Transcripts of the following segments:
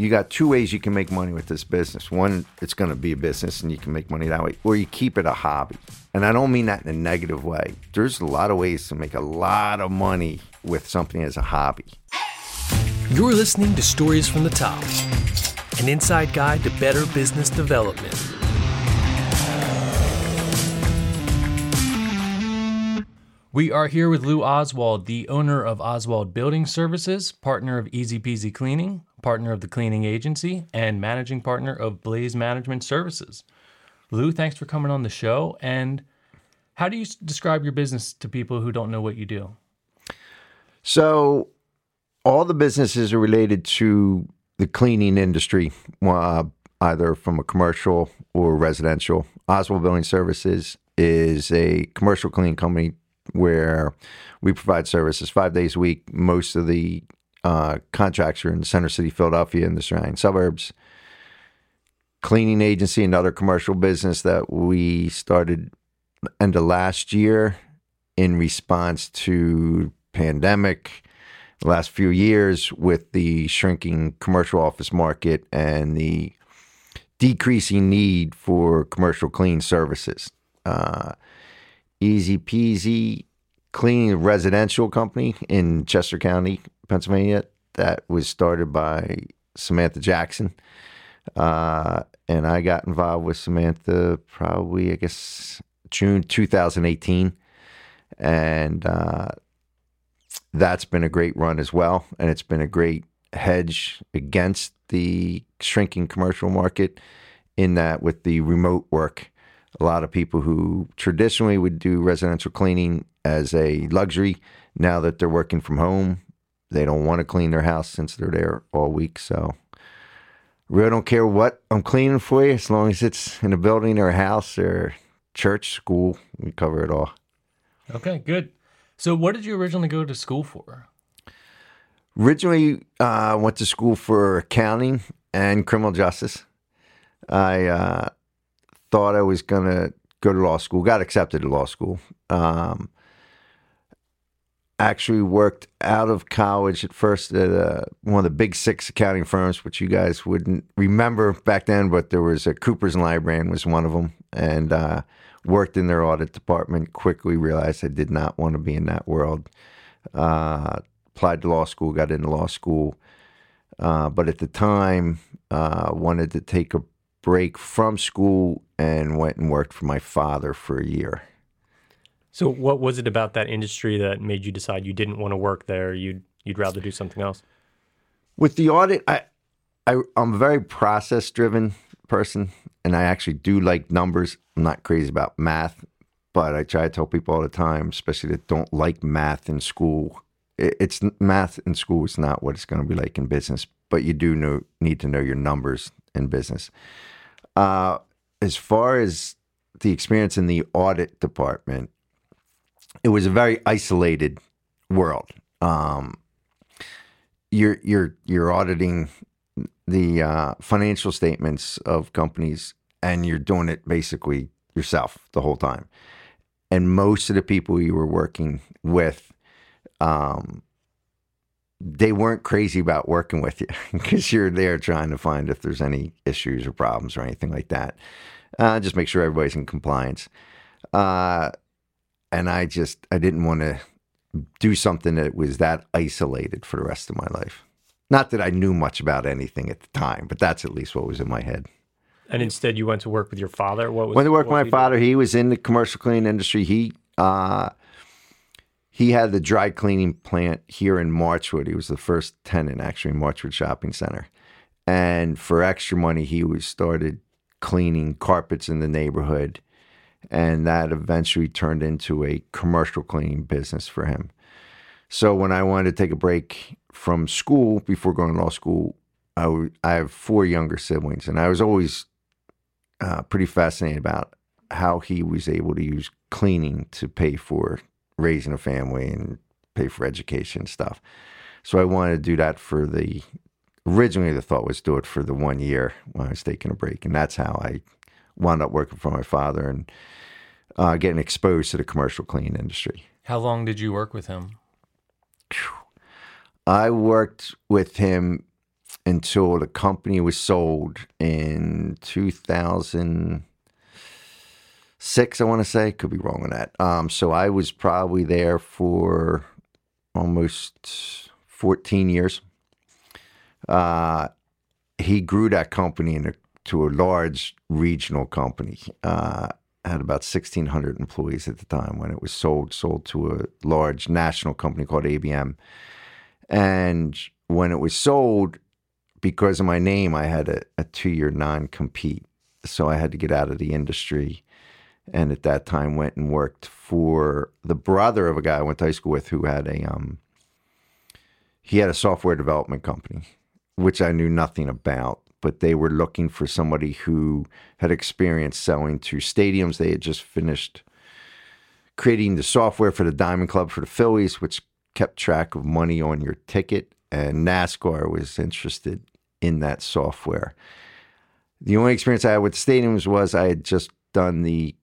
you got two ways you can make money with this business. One, it's going to be a business and you can make money that way, or you keep it a hobby. And I don't mean that in a negative way. There's a lot of ways to make a lot of money with something as a hobby. You're listening to Stories from the Top, an inside guide to better business development. We are here with Lou Oswald, the owner of Oswald Building Services, partner of Easy Peasy Cleaning, partner of the cleaning agency, and managing partner of Blaze Management Services. Lou, thanks for coming on the show. And how do you describe your business to people who don't know what you do? So, all the businesses are related to the cleaning industry, uh, either from a commercial or residential. Oswald Building Services is a commercial cleaning company where we provide services five days a week. Most of the uh, in center city, Philadelphia, and the surrounding suburbs. Cleaning agency, another commercial business that we started end of last year in response to pandemic the last few years with the shrinking commercial office market and the decreasing need for commercial clean services. Uh, Easy Peasy Cleaning Residential Company in Chester County, Pennsylvania, that was started by Samantha Jackson. Uh, and I got involved with Samantha probably, I guess, June 2018. And uh, that's been a great run as well. And it's been a great hedge against the shrinking commercial market in that with the remote work, a lot of people who traditionally would do residential cleaning as a luxury, now that they're working from home, they don't want to clean their house since they're there all week. So really don't care what I'm cleaning for you, as long as it's in a building or a house or church, school, we cover it all. Okay, good. So, what did you originally go to school for? Originally, uh, went to school for accounting and criminal justice. I uh, thought I was going to go to law school, got accepted to law school. Um, actually worked out of college at first at uh, one of the big six accounting firms, which you guys wouldn't remember back then, but there was a Coopers and Lybrand was one of them, and uh, worked in their audit department. Quickly realized I did not want to be in that world. Uh, applied to law school, got into law school, uh, but at the time uh, wanted to take a break from school and went and worked for my father for a year. So, what was it about that industry that made you decide you didn't want to work there? You'd you'd rather do something else. With the audit, I, I I'm a very process driven person, and I actually do like numbers. I'm not crazy about math, but I try to tell people all the time, especially that don't like math in school. it- It's math in school is not what it's going to be like in business, but you do know need to know your numbers in business. Uh, as far as the experience in the audit department, it was a very isolated world. Um, you're you're you're auditing the uh, financial statements of companies, and you're doing it basically yourself the whole time. And most of the people you were working with, um, they weren't crazy about working with you because you're there trying to find if there's any issues or problems or anything like that. Uh, just make sure everybody's in compliance. Uh, and I just I didn't want to do something that was that isolated for the rest of my life. Not that I knew much about anything at the time, but that's at least what was in my head. And instead, you went to work with your father. What was When I worked with my did father, he was in the commercial cleaning industry. He uh, he had the dry cleaning plant here in Marchwood. He was the first tenant actually in Marchwood Shopping Center. And for extra money, he was started cleaning carpets in the neighborhood, and that eventually turned into a commercial cleaning business for him. So when I wanted to take a break from school before going to law school, I, w- I have four younger siblings, and I was always uh, pretty fascinated about how he was able to use cleaning to pay for raising a family and pay for education stuff. So I wanted to do that for the originally the thought was do it for the one year when I was taking a break, and that's how I wound up working for my father and uh, getting exposed to the commercial cleaning industry. How long did you work with him? I worked with him until the company was sold in 2006, I want to say. Could be wrong on that. Um, so I was probably there for almost 14 years. Uh, he grew that company into to a large regional company. Uh, had about 1,600 employees at the time when it was sold. Sold to a large national company called ABM. And when it was sold, because of my name, I had a, a two year non compete. So I had to get out of the industry. And at that time, went and worked for the brother of a guy I went to high school with who had a um, he had a software development company, which I knew nothing about. But they were looking for somebody who had experience selling to stadiums. They had just finished creating the software for the Diamond Club for the Phillies, which kept track of money on your ticket. And NASCAR was interested in that software. The only experience I had with stadiums was I had just done the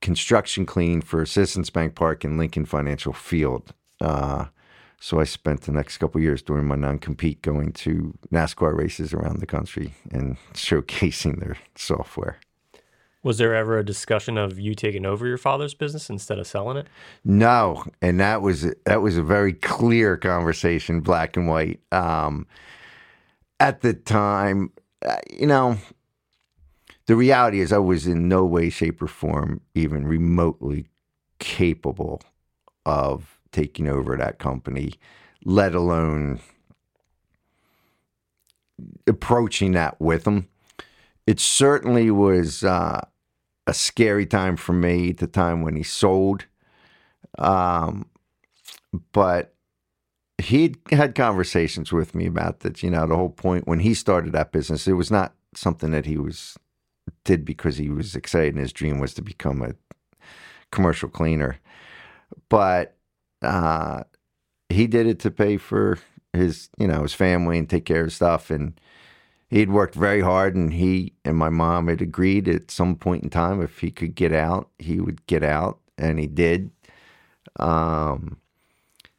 construction clean for Citizens Bank Park and Lincoln Financial Field. Uh, so I spent the next couple years during my non-compete going to NASCAR races around the country and showcasing their software. Was there ever a discussion of you taking over your father's business instead of selling it? No, and that was that was a very clear conversation, black and white. Um, at the time, uh, you know, the reality is I was in no way, shape, or form even remotely capable of taking over that company, let alone approaching that with them. It certainly was uh, a scary time for me, the time when he sold. Um, but he had conversations with me about that. You know, the whole point when he started that business, it was not something that he was did because he was excited and his dream was to become a commercial cleaner. But uh, he did it to pay for his, you know, his family and take care of stuff. And he'd worked very hard, and he and my mom had agreed at some point in time if he could get out, he would get out, and he did. Um,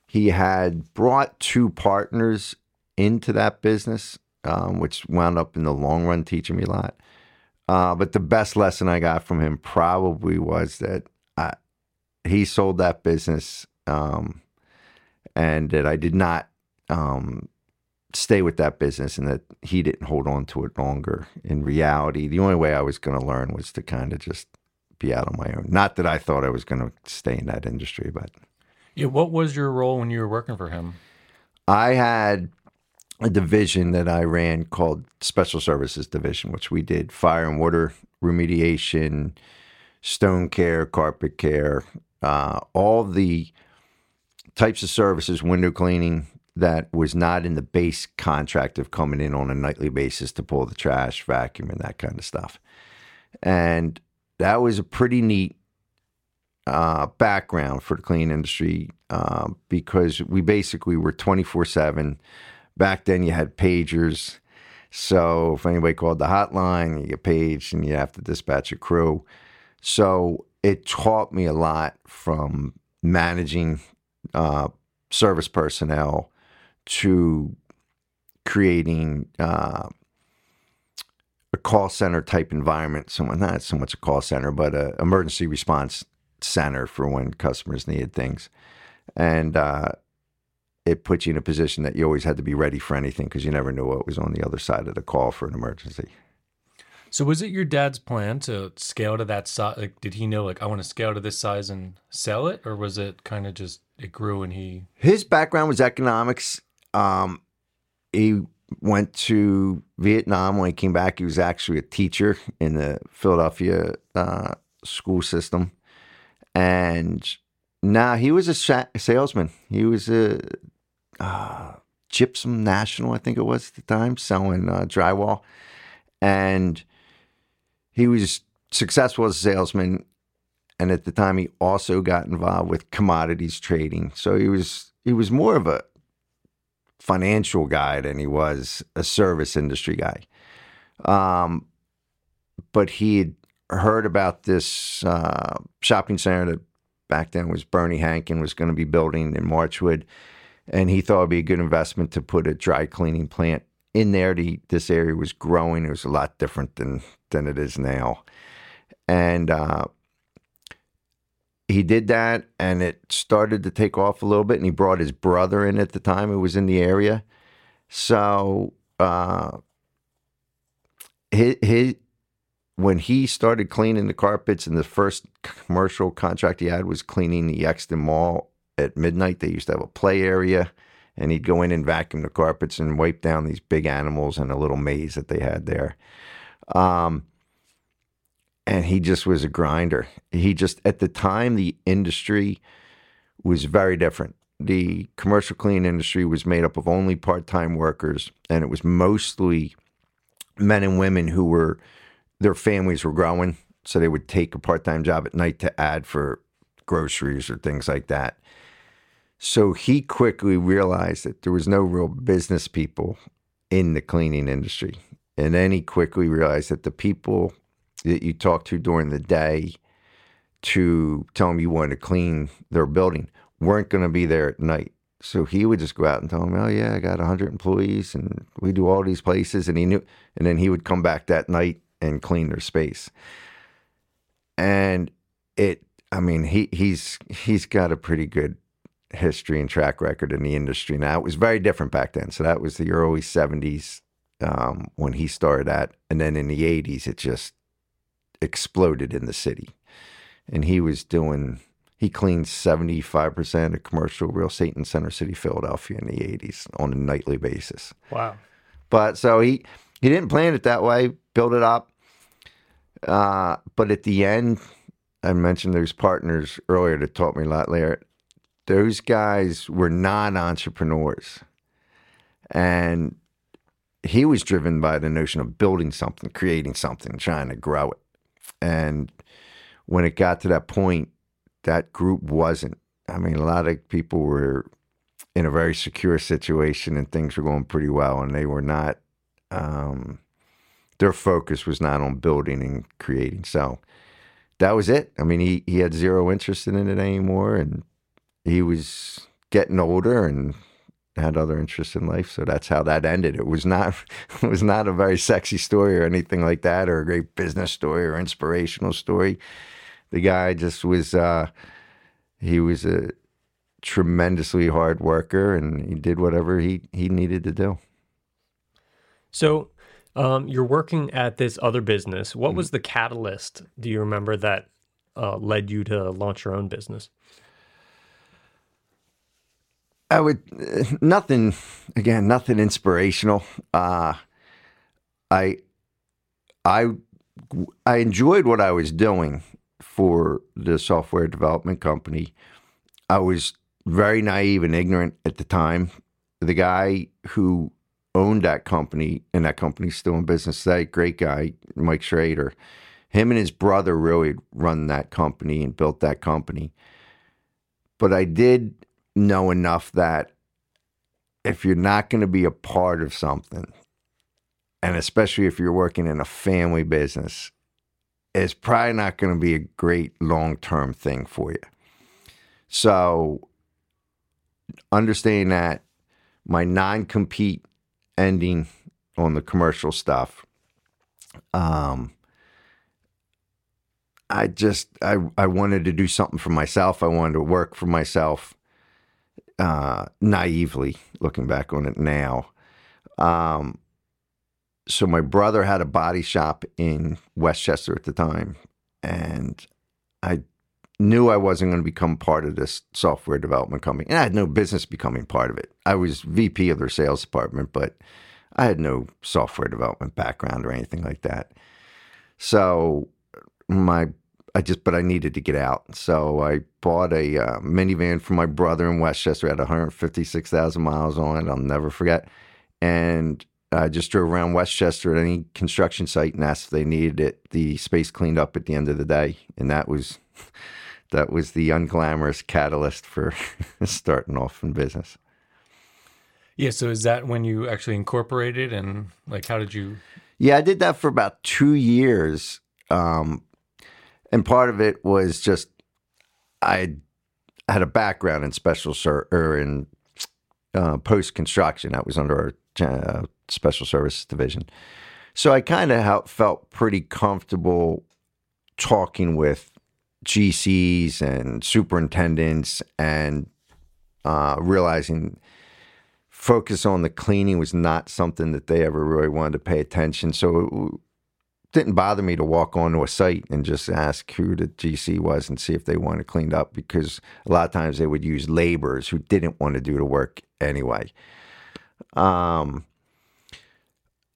he had brought two partners into that business, um, which wound up in the long run teaching me a lot. Uh, but the best lesson I got from him probably was that I, he sold that business um, and that I did not um, stay with that business and that he didn't hold on to it longer. In reality, the only way I was going to learn was to kind of just be out on my own. Not that I thought I was going to stay in that industry, but. Yeah, what was your role when you were working for him? I had a division that I ran called Special Services Division, which we did fire and water remediation, stone care, carpet care, uh, all the types of services, window cleaning that was not in the base contract of coming in on a nightly basis to pull the trash, vacuum, and that kind of stuff. And that was a pretty neat uh, background for the cleaning industry uh, because we basically were 24 7. Back then, you had pagers. So if anybody called the hotline, you get paged and you have to dispatch a crew. So it taught me a lot from managing uh, service personnel to creating uh, a call center type environment. So not so much a call center, but an emergency response center for when customers needed things, and uh, it puts you in a position that you always had to be ready for anything because you never knew what was on the other side of the call for an emergency. So was it your dad's plan to scale to that size? Like, did he know like I want to scale to this size and sell it, or was it kind of just it grew and he? His background was economics. Um, he went to Vietnam when he came back. He was actually a teacher in the Philadelphia uh, school system, and now he was a salesman. He was a uh, Gypsum National, I think it was at the time, selling uh, drywall, and he was successful as a salesman. And at the time, he also got involved with commodities trading. So he was he was more of a financial guy than he was a service industry guy. Um, but he had heard about this uh, shopping center that back then was Bernie Hankin was going to be building in Marchwood, and he thought it'd be a good investment to put a dry cleaning plant in there, the, this area was growing. It was a lot different than than it is now, and uh, he did that, and it started to take off a little bit. And he brought his brother in at the time, who was in the area. So uh, when he started cleaning the carpets, and the first commercial contract he had was cleaning the Exton Mall at midnight. They used to have a play area, and he'd go in and vacuum the carpets and wipe down these big animals in a little maze that they had there. Um, and he just was a grinder. He just, at the time, the industry was very different. The commercial cleaning industry was made up of only part time workers, and it was mostly men and women who were, their families were growing. So they would take a part time job at night to add for groceries or things like that. So he quickly realized that there was no real business people in the cleaning industry. And then he quickly realized that the people that you talk to during the day to tell them you wanted to clean their building weren't going to be there at night. So he would just go out and tell them, "Oh yeah, I got 100 employees and we do all these places." And he knew and then he would come back that night and clean their space. And it I mean, he he's he's got a pretty good history and track record in the industry now. It was very different back then. So that was the early 70s um, when he started that. And then in the 80s, it just exploded in the city. And he was doing, he cleaned 75% of commercial real estate in Center City, Philadelphia in the 80s on a nightly basis. Wow. But so he, he didn't plan it that way, build it up. Uh, but at the end, I mentioned those partners earlier that taught me a lot later. Those guys were non entrepreneurs. And he was driven by the notion of building something, creating something, trying to grow it. And when it got to that point, that group wasn't. I mean, a lot of people were in a very secure situation and things were going pretty well, and they were not. Um, their focus was not on building and creating. So that was it. I mean, he he had zero interest in it anymore, and he was getting older and had other interests in life. So that's how that ended. It was not it was not a very sexy story or anything like that, or a great business story or inspirational story. The guy just was uh, he was a tremendously hard worker, and he did whatever he he needed to do. So. Um, you're working at this other business. What was the catalyst? Do you remember that uh, led you to launch your own business? I would nothing again, nothing inspirational. Uh, I I I enjoyed what I was doing for the software development company. I was very naive and ignorant at the time. The guy who owned that company, and that company's still in business today, great guy, Mike Schrader. Him and his brother really run that company and built that company. But I did know enough that if you're not going to be a part of something, and especially if you're working in a family business, it's probably not going to be a great long term thing for you. So, understanding that my non compete ending on the commercial stuff, um, I just I I wanted to do something for myself. I wanted to work for myself uh, naively looking back on it now. Um, so my brother had a body shop in West Chester at the time, and I knew I wasn't going to become part of this software development company, and I had no business becoming part of it. I was VP of their sales department, but I had no software development background or anything like that. So my I just, but I needed to get out. So I bought a uh, minivan for my brother in West Chester. It had 156,000 miles on it. I'll never forget. And I just drove around West Chester at any construction site and asked if they needed it, the space cleaned up at the end of the day. And that was, that was the unglamorous catalyst for starting off in business. Yeah. So is that when you actually incorporated and like, how did you? Yeah, I did that for about two years. Um, and part of it was just I had a background in special ser- or in uh, post construction. That was under our uh, special services division. So I kind of felt pretty comfortable talking with GCs and superintendents and uh, realizing focus on the cleaning was not something that they ever really wanted to pay attention. So didn't bother me to walk onto a site and just ask who the GC was and see if they wanted cleaned up because a lot of times they would use laborers who didn't want to do the work anyway. Um,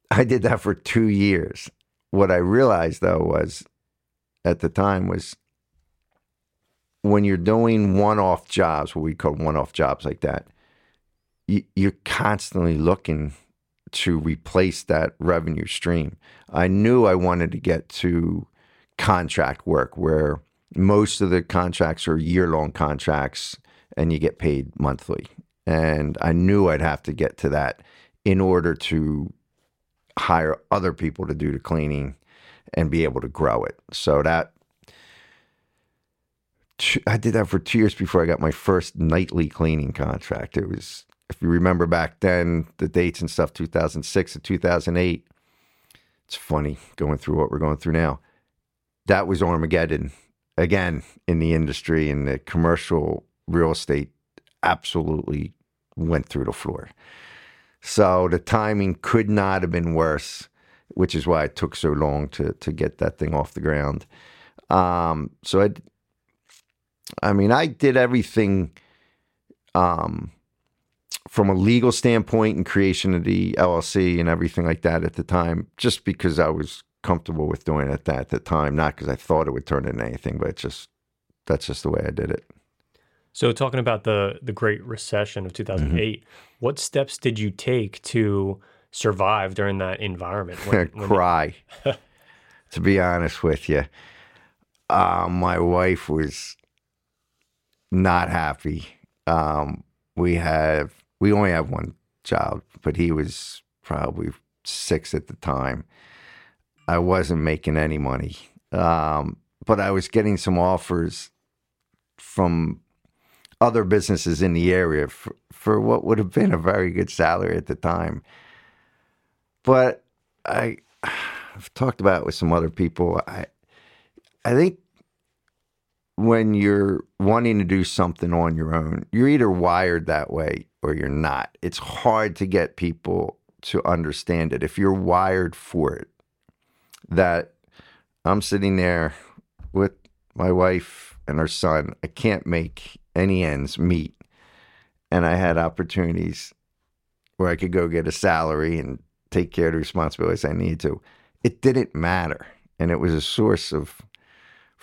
I did that for two years. What I realized though was at the time was when you're doing one off jobs, what we call one off jobs like that, you, you're constantly looking to replace that revenue stream. I knew I wanted to get to contract work where most of the contracts are year long contracts and you get paid monthly. And I knew I'd have to get to that in order to hire other people to do the cleaning and be able to grow it. So that I did that for two years before I got my first nightly cleaning contract. It was, if you remember back then, the dates and stuff, 2006 to 2008. It's funny going through what we're going through now. That was Armageddon again in the industry and the commercial real estate absolutely went through the floor. So the timing could not have been worse, which is why it took so long to to get that thing off the ground. Um, so I, I mean, I did everything um, from a legal standpoint and creation of the LLC and everything like that at the time, just because I was comfortable with doing it at the time, not because I thought it would turn into anything, but just that's just the way I did it. So, talking about the the Great Recession of 2008, mm-hmm. what steps did you take to survive during that environment? When, when Cry. To be honest with you, uh, my wife was not happy. Um, we have we only have one child, but he was probably six at the time. I wasn't making any money, um, but I was getting some offers from other businesses in the area for, for what would have been a very good salary at the time. But I, I've talked about it with some other people. I, I think when you're wanting to do something on your own, you're either wired that way or you're not. It's hard to get people to understand it. If you're wired for it, that I'm sitting there with my wife and our son, I can't make any ends meet. And I had opportunities where I could go get a salary and take care of the responsibilities I need to. It didn't matter. And it was a source of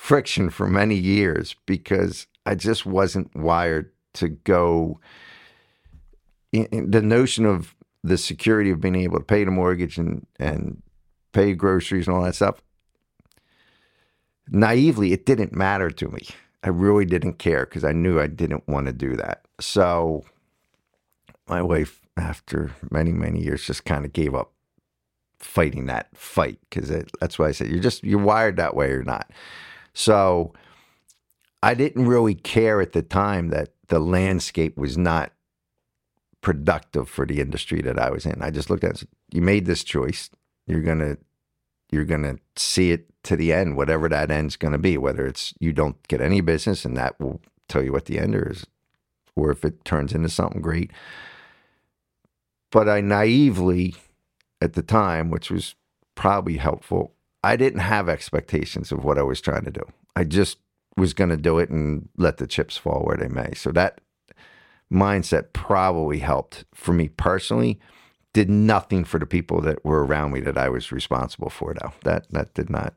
friction for many years because I just wasn't wired to go. the notion of the security of being able to pay the mortgage and, and pay groceries and all that stuff, naively, it didn't matter to me. I really didn't care because I knew I didn't want to do that. So my wife, after many, many years, just kind of gave up fighting that fight because that's why I said you're just you're wired that way or not. So I didn't really care at the time that the landscape was not productive for the industry that I was in. I just looked at it said, you made this choice. You're gonna you're gonna see it to the end, whatever that end's to be, whether it's you don't get any business and that will tell you what the end is, or if it turns into something great. But I naively, at the time, which was probably helpful, I didn't have expectations of what I was trying to do. I just was going to do it and let the chips fall where they may. So that mindset probably helped for me personally. Did nothing for the people that were around me that I was responsible for, though. That that did not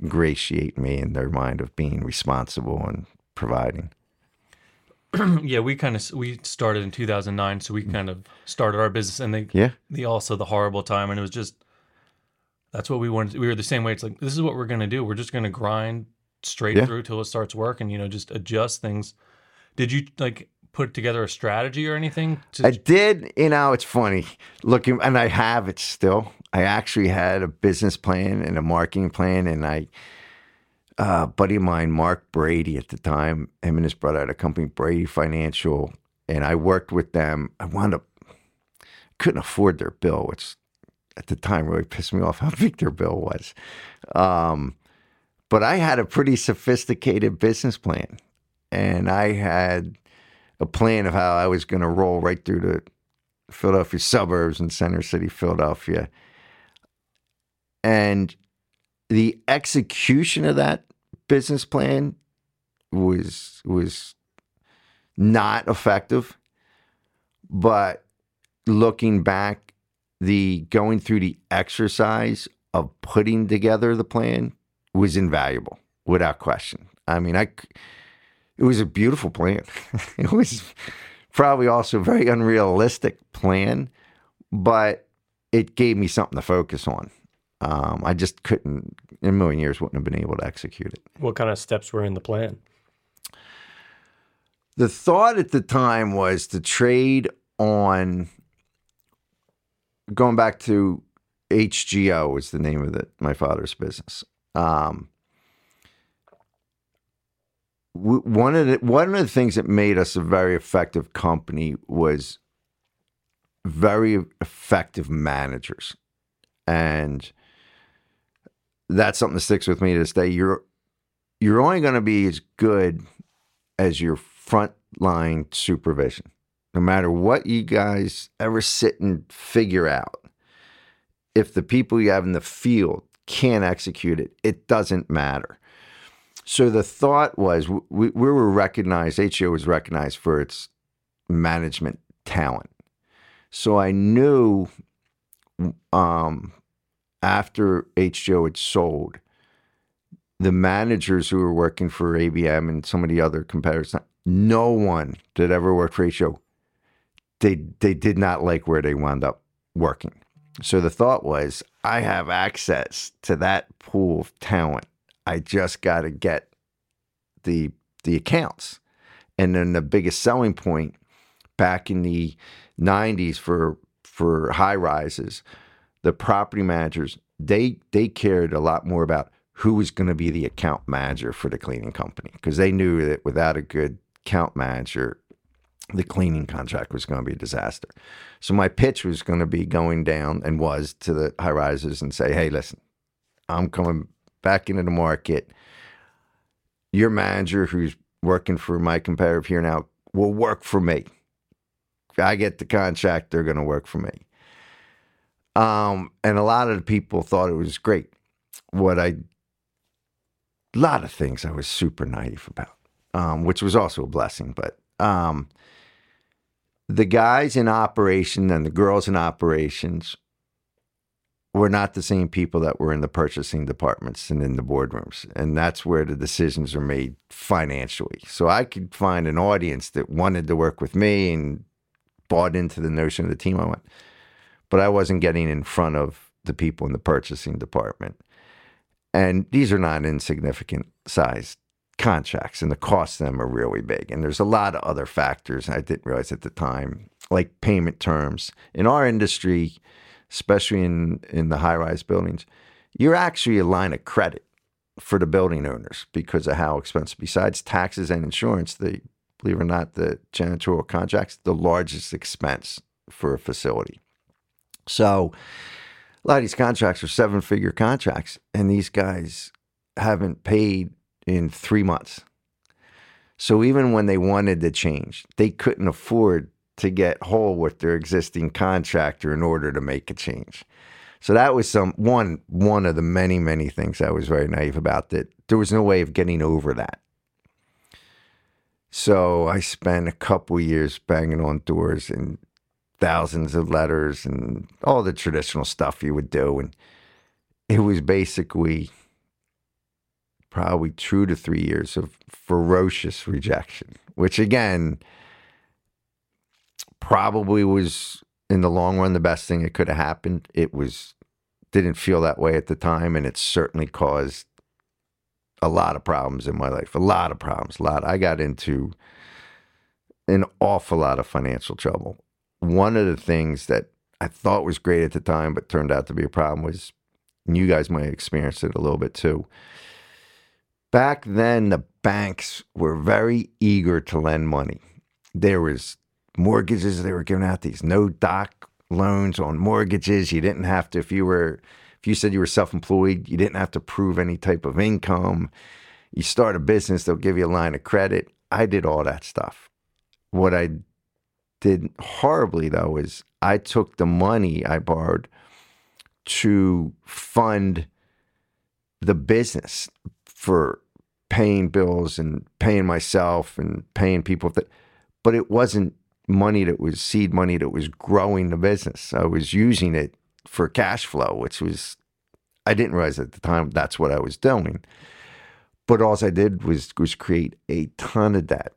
ingratiate me in their mind of being responsible and providing. yeah, we kind of we started in 2009, so we mm. kind of started our business, and they yeah the also the horrible time, and it was just that's what we wanted. We were the same way. It's like this is what we're gonna do. We're just gonna grind straight yeah. through till it starts working. You know, just adjust things. Did you like put together a strategy or anything? To... I did. You know, it's funny looking, and I have it still. I actually had a business plan and a marketing plan, and I, uh, buddy of mine, Mark Brady, at the time, him and his brother had a company, Brady Financial, and I worked with them. I wound up. couldn't afford their bill, which at the time really pissed me off how big their bill was. Um, but I had a pretty sophisticated business plan, and I had a plan of how I was going to roll right through the Philadelphia suburbs and Center City, Philadelphia. And the execution of that business plan was was not effective. But looking back, the going through the exercise of putting together the plan was invaluable without question. I mean, I it was a beautiful plan. it was probably also a very unrealistic plan, but it gave me something to focus on. Um, I just couldn't, in a million years, wouldn't have been able to execute it. What kind of steps were in the plan? The thought at the time was to trade on, going back to HGO is the name of the, my father's business. Um, one of the one of the things that made us a very effective company was very effective managers, and that's something that sticks with me to this day. You're you're only going to be as good as your frontline supervision, no matter what you guys ever sit and figure out. If the people you have in the field can't execute it, it doesn't matter. So the thought was we, we were recognized, HGO was recognized for its management talent. So I knew um, after HGO had sold, the managers who were working for ABM and some of the other competitors, no one that ever worked for HGO, they, they did not like where they wound up working. So the thought was, I have access to that pool of talent. I just got to get the the accounts. And then the biggest selling point back in the 90s for for high rises, the property managers, they they cared a lot more about who was going to be the account manager for the cleaning company because they knew that without a good account manager, the cleaning contract was going to be a disaster. So my pitch was going to be going down and was to the high rises and say, "Hey, listen, I'm coming back into the market. Your manager, who's working for my competitor here now, will work for me. I get the contract, they're going to work for me." Um, and a lot of the people thought it was great. What I, a lot of things I was super naive about, um, which was also a blessing. But um, the guys in operation and the girls in operations were not the same people that were in the purchasing departments and in the boardrooms. And that's where the decisions are made financially. So I could find an audience that wanted to work with me and bought into the notion of the team I went but I wasn't getting in front of the people in the purchasing department. And these are not insignificant sized contracts, and the costs of them are really big. And there's a lot of other factors I didn't realize at the time, like payment terms. In our industry, especially in, in the high rise buildings, you're actually a line of credit for the building owners because of how expensive. Besides taxes and insurance, the believe it or not, the janitorial contracts, the largest expense for a facility. So a lot of these contracts are seven figure contracts, and these guys haven't paid in three months. So even when they wanted to change, they couldn't afford to get whole with their existing contractor in order to make a change. So that was some one one of the many many things I was very naive about that there was no way of getting over that. So I spent a couple years banging on doors and thousands of letters and all the traditional stuff you would do. And it was basically probably two to three years of ferocious rejection, which again, probably was in the long run the best thing that could have happened. It was didn't feel that way at the time, and it certainly caused a lot of problems in my life. A lot of problems. A lot. I got into an awful lot of financial trouble one of the things that I thought was great at the time, but turned out to be a problem was, you guys might have experienced it a little bit too. Back then, the banks were very eager to lend money. There was mortgages they were giving out these no doc loans on mortgages. You didn't have to if you were if you said you were self-employed, you didn't have to prove any type of income. You start a business, they'll give you a line of credit. I did all that stuff. What I did horribly though is I took the money I borrowed to fund the business for paying bills and paying myself and paying people but it wasn't money that was seed money that was growing the business. I was using it for cash flow, which was I didn't realize at the time that's what I was doing. But all I did was was create a ton of debt.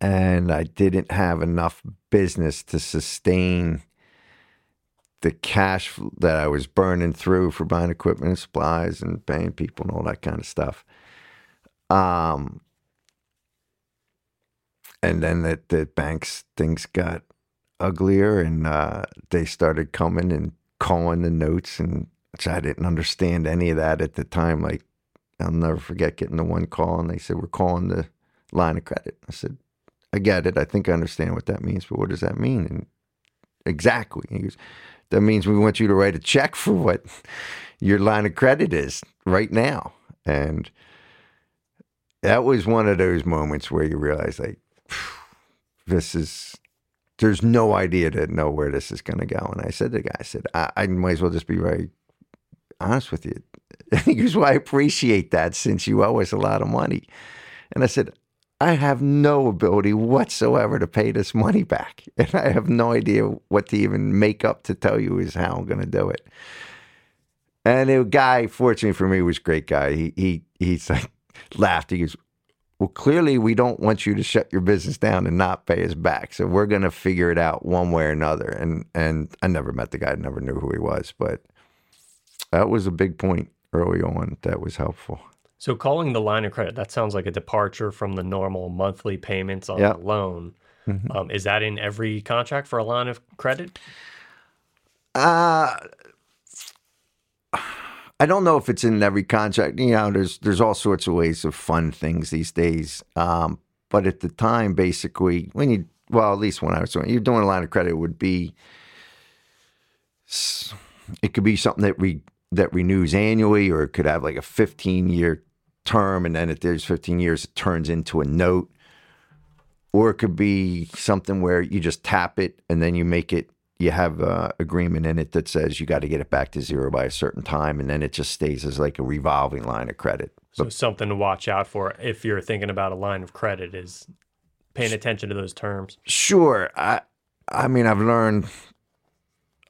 And I didn't have enough business to sustain the cash that I was burning through for buying equipment and supplies and paying people and all that kind of stuff. Um, and then the, the banks things got uglier and uh, they started coming and calling the notes and which I didn't understand any of that at the time. Like I'll never forget getting the one call and they said we're calling the line of credit. I said I get it. I think I understand what that means, but what does that mean? And exactly, he goes, that means we want you to write a check for what your line of credit is right now. And that was one of those moments where you realize like this is there's no idea to know where this is going to go. And I said to the guy, I said, I, I might as well just be very honest with you. he goes, Well, I appreciate that since you owe us a lot of money. And I said, I have no ability whatsoever to pay this money back. And I have no idea what to even make up to tell you is how I'm going to do it. And the guy, fortunately for me, was a great guy. He, he, he's like, laughed. He goes, well, clearly we don't want you to shut your business down and not pay us back. So we're going to figure it out one way or another. And and I never met the guy, never knew who he was, but that was a big point early on that was helpful. So calling the line of credit, that sounds like a departure from the normal monthly payments on Yep. the loan. Mm-hmm. Um, is that in every contract for a line of credit? Uh I don't know if it's in every contract. You know, there's there's all sorts of ways of fund things these days. Um, but at the time, basically, when you well, at least when I was doing, you're doing a line of credit it would be. It could be something that re, that renews annually, or it could have like a 15 year term, and then if there's 15 years, it turns into a note. Or it could be something where you just tap it and then you make it you have a agreement in it that says you got to get it back to zero by a certain time, and then it just stays as like a revolving line of credit. So something to watch out for if you're thinking about a line of credit is paying attention to those terms. Sure, I I mean I've learned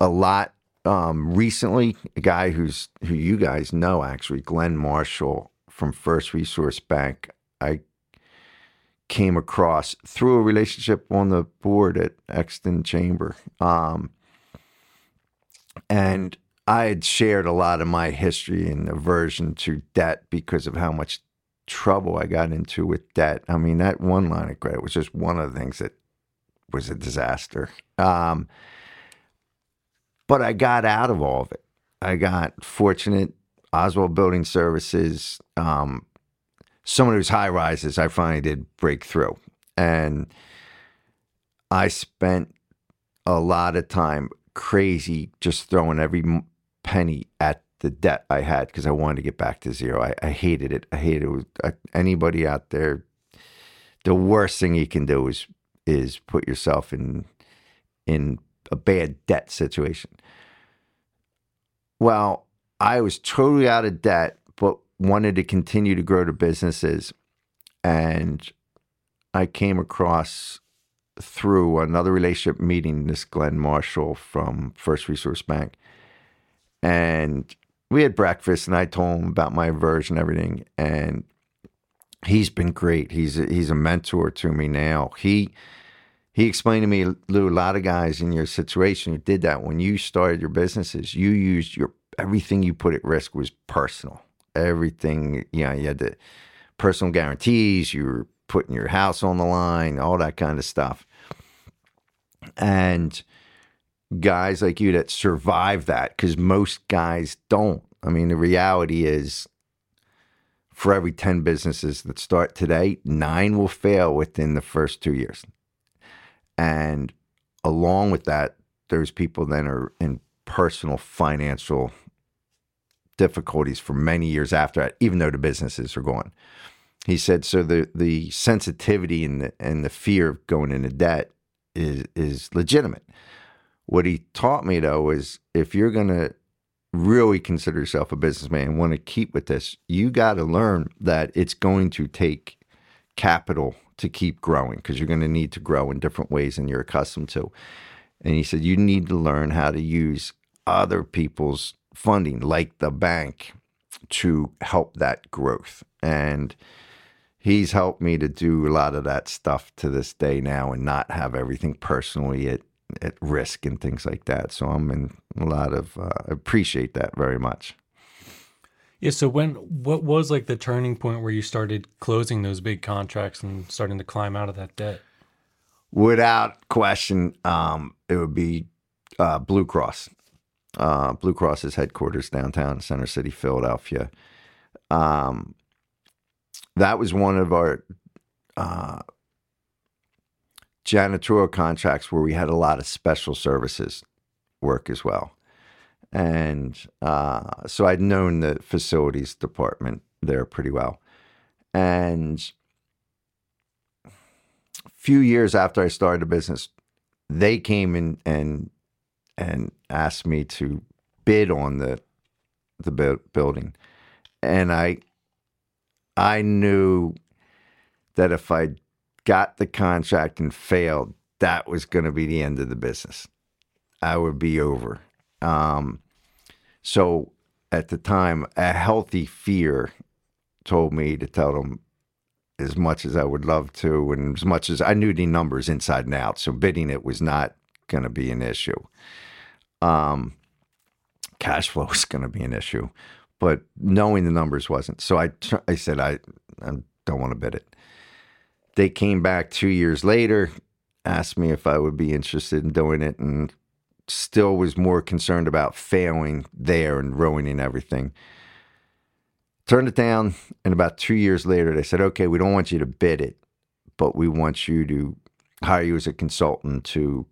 a lot um, recently. A guy who's who you guys know actually, Glenn Marshall from First Resource Bank. I came across through a relationship on the board at Exton Chamber. Um, and I had shared a lot of my history and aversion to debt because of how much trouble I got into with debt. I mean, that one line of credit was just one of the things that was a disaster. Um, but I got out of all of it. I got fortunate. Oswald Building Services, um, some of high rises, I finally did break through. And I spent a lot of time crazy just throwing every penny at the debt I had because I wanted to get back to zero. I, I hated it. I hated it. Anybody out there, the worst thing you can do is is put yourself in in a bad debt situation. Well, I was totally out of debt, wanted to continue to grow the businesses. And I came across through another relationship meeting this Glenn Marshall from First Resource Bank. And we had breakfast and I told him about my aversion and everything. And he's been great. He's a, he's a mentor to me now. He he explained to me, Lou, a lot of guys in your situation who did that when you started your businesses, you used your everything you put at risk was personal. Everything, you know, you had the personal guarantees, you were putting your house on the line, all that kind of stuff. And guys like you that survive that, because most guys don't. I mean, the reality is for every 10 businesses that start today, nine will fail within the first two years. And along with that, there's people that are in personal financial difficulties for many years after that, even though the businesses are gone. He said, so the the sensitivity and the and the fear of going into debt is is legitimate. What he taught me though is if you're gonna really consider yourself a businessman and want to keep with this, you got to learn that it's going to take capital to keep growing because you're going to need to grow in different ways than you're accustomed to. And he said, you need to learn how to use other people's funding, like the bank, to help that growth. And he's helped me to do a lot of that stuff to this day now and not have everything personally at, at risk and things like that. So I'm in a lot of, uh, appreciate that very much. Yeah. So when what was like the turning point where you started closing those big contracts and starting to climb out of that debt? Without question, um, it would be uh, Blue Cross. Uh, Blue Cross's headquarters downtown Center City, Philadelphia. Um, that was one of our uh, janitorial contracts where we had a lot of special services work as well. And uh, so I'd known the facilities department there pretty well. And a few years after I started the business, they came in and and asked me to bid on the the bu- building, and I I knew that if I got the contract and failed, that was going to be the end of the business. I would be over. Um, so at the time, a healthy fear told me to tell them as much as I would love to, and as much as I knew the numbers inside and out. So bidding it was not going to be an issue. Um, cash flow was going to be an issue, but knowing the numbers wasn't. So I, I said, I, I don't want to bid it. They came back two years later, asked me if I would be interested in doing it, and still was more concerned about failing there and ruining everything. Turned it down, and about two years later, they said, "Okay, we don't want you to bid it, but we want you to hire you as a consultant to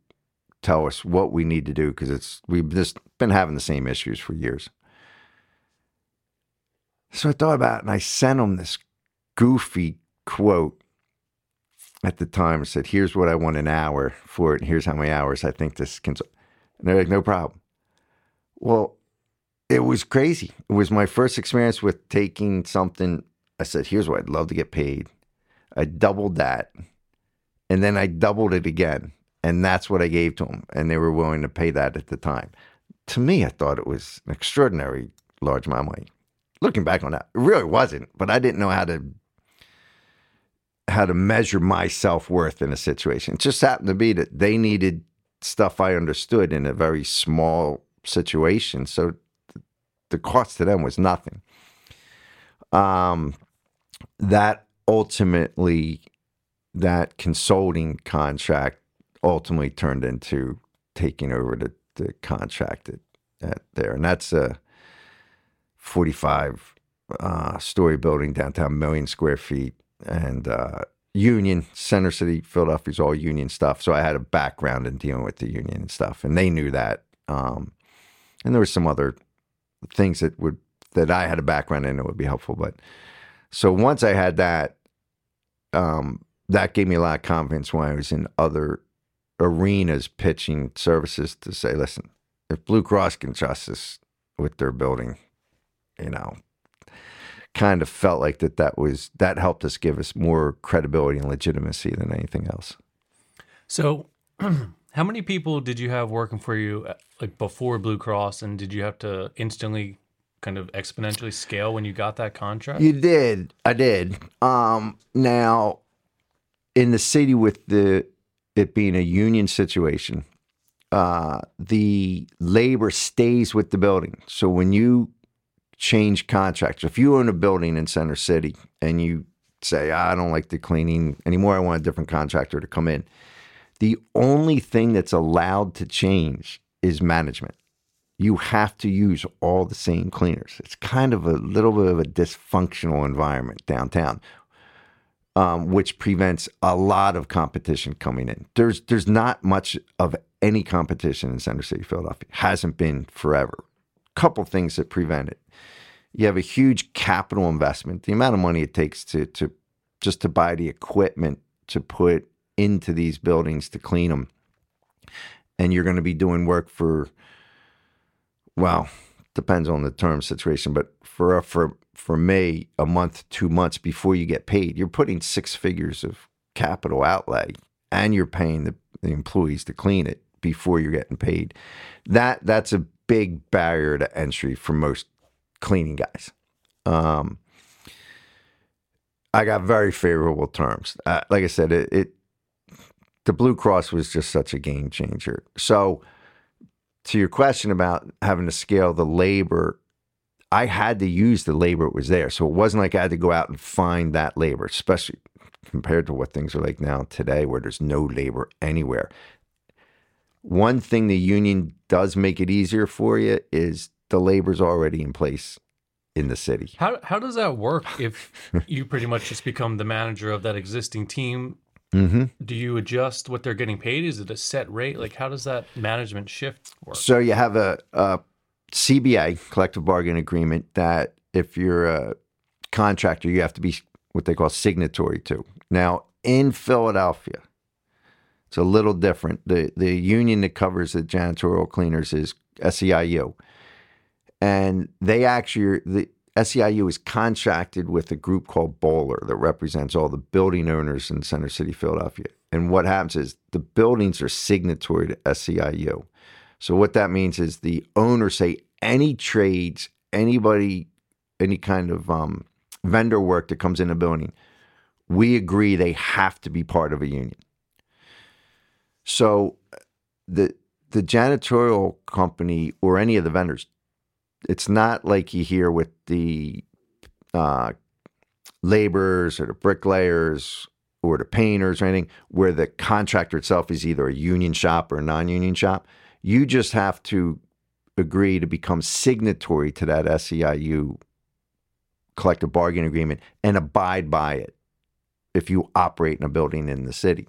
tell us what we need to do because it's we've just been having the same issues for years." So I thought about it, and I sent them this goofy quote at the time. I said, "Here's what I want an hour for it, and here's how many hours I think this can." And they're like, "No problem." Well, it was crazy. It was my first experience with taking something. I said, "Here's what I'd love to get paid." I doubled that, and then I doubled it again, and that's what I gave to them, and they were willing to pay that at the time. To me, I thought it was an extraordinary large amount of money. Looking back on that, it really wasn't, but I didn't know how to how to measure my self worth in a situation. It just happened to be that they needed stuff I understood in a very small situation, so the cost to them was nothing. Um, that ultimately, that consulting contract ultimately turned into taking over the, the contract at, at there, and that's a forty-five uh, story building downtown, million square feet, and uh, union center city philadelphia's all union stuff. So i had a background in dealing with the union and stuff. And they knew that um, and there were some other things that would that i had a background in that would be helpful. But so once i had that um, that gave me a lot of confidence when i was in other arenas pitching services to say listen if blue cross can trust us with their building you know kind of felt like that that was that helped us give us more credibility and legitimacy than anything else. So, how many people did you have working for you uh, like before Blue Cross, and did you have to instantly kind of exponentially scale when you got that contract? You did. I did. Um, now, in the city with the it being a union situation, uh, the labor stays with the building. So when you change contractors. If you own a building in Center City and you say, I don't like the cleaning anymore, I want a different contractor to come in, the only thing that's allowed to change is management. You have to use all the same cleaners. It's kind of a little bit of a dysfunctional environment downtown, um, which prevents a lot of competition coming in. There's there's not much of any competition in Center City, Philadelphia. Hasn't been forever. Couple things that prevent it. You have a huge capital investment. The amount of money it takes to to just to buy the equipment to put into these buildings to clean them, and you're going to be doing work for well, depends on the term situation, but for for for me, a month, two months before you get paid, you're putting six figures of capital outlay, and you're paying the, the employees to clean it before you're getting paid. That that's a big barrier to entry for most cleaning guys. Um, I got very favorable terms. Uh, like I said, it, it the Blue Cross was just such a game changer. So, to your question about having to scale the labor, I had to use the labor that was there. So it wasn't like I had to go out and find that labor, especially compared to what things are like now today, where there's no labor anywhere. One thing the union does make it easier for you is the labor's already in place in the city. How how does that work if you pretty much just become the manager of that existing team? Mm-hmm. Do you adjust what they're getting paid? Is it a set rate? Like how does that management shift work? So you have a, a CBA, collective bargaining agreement, that if you're a contractor, you have to be what they call signatory to. Now, in Philadelphia, it's a little different. The the union that covers the janitorial cleaners is SEIU. And they actually the SEIU is contracted with a group called BOMA that represents all the building owners in Center City, Philadelphia. And what happens is the buildings are signatory to SEIU. So what that means is the owners say any trades, anybody, any kind of um, vendor work that comes in a building, we agree they have to be part of a union. So the the janitorial company or any of the vendors, it's not like you hear with the uh, laborers or the bricklayers or the painters or anything, where the contractor itself is either a union shop or a non-union shop. You just have to agree to become signatory to that SEIU collective bargaining agreement and abide by it if you operate in a building in the city.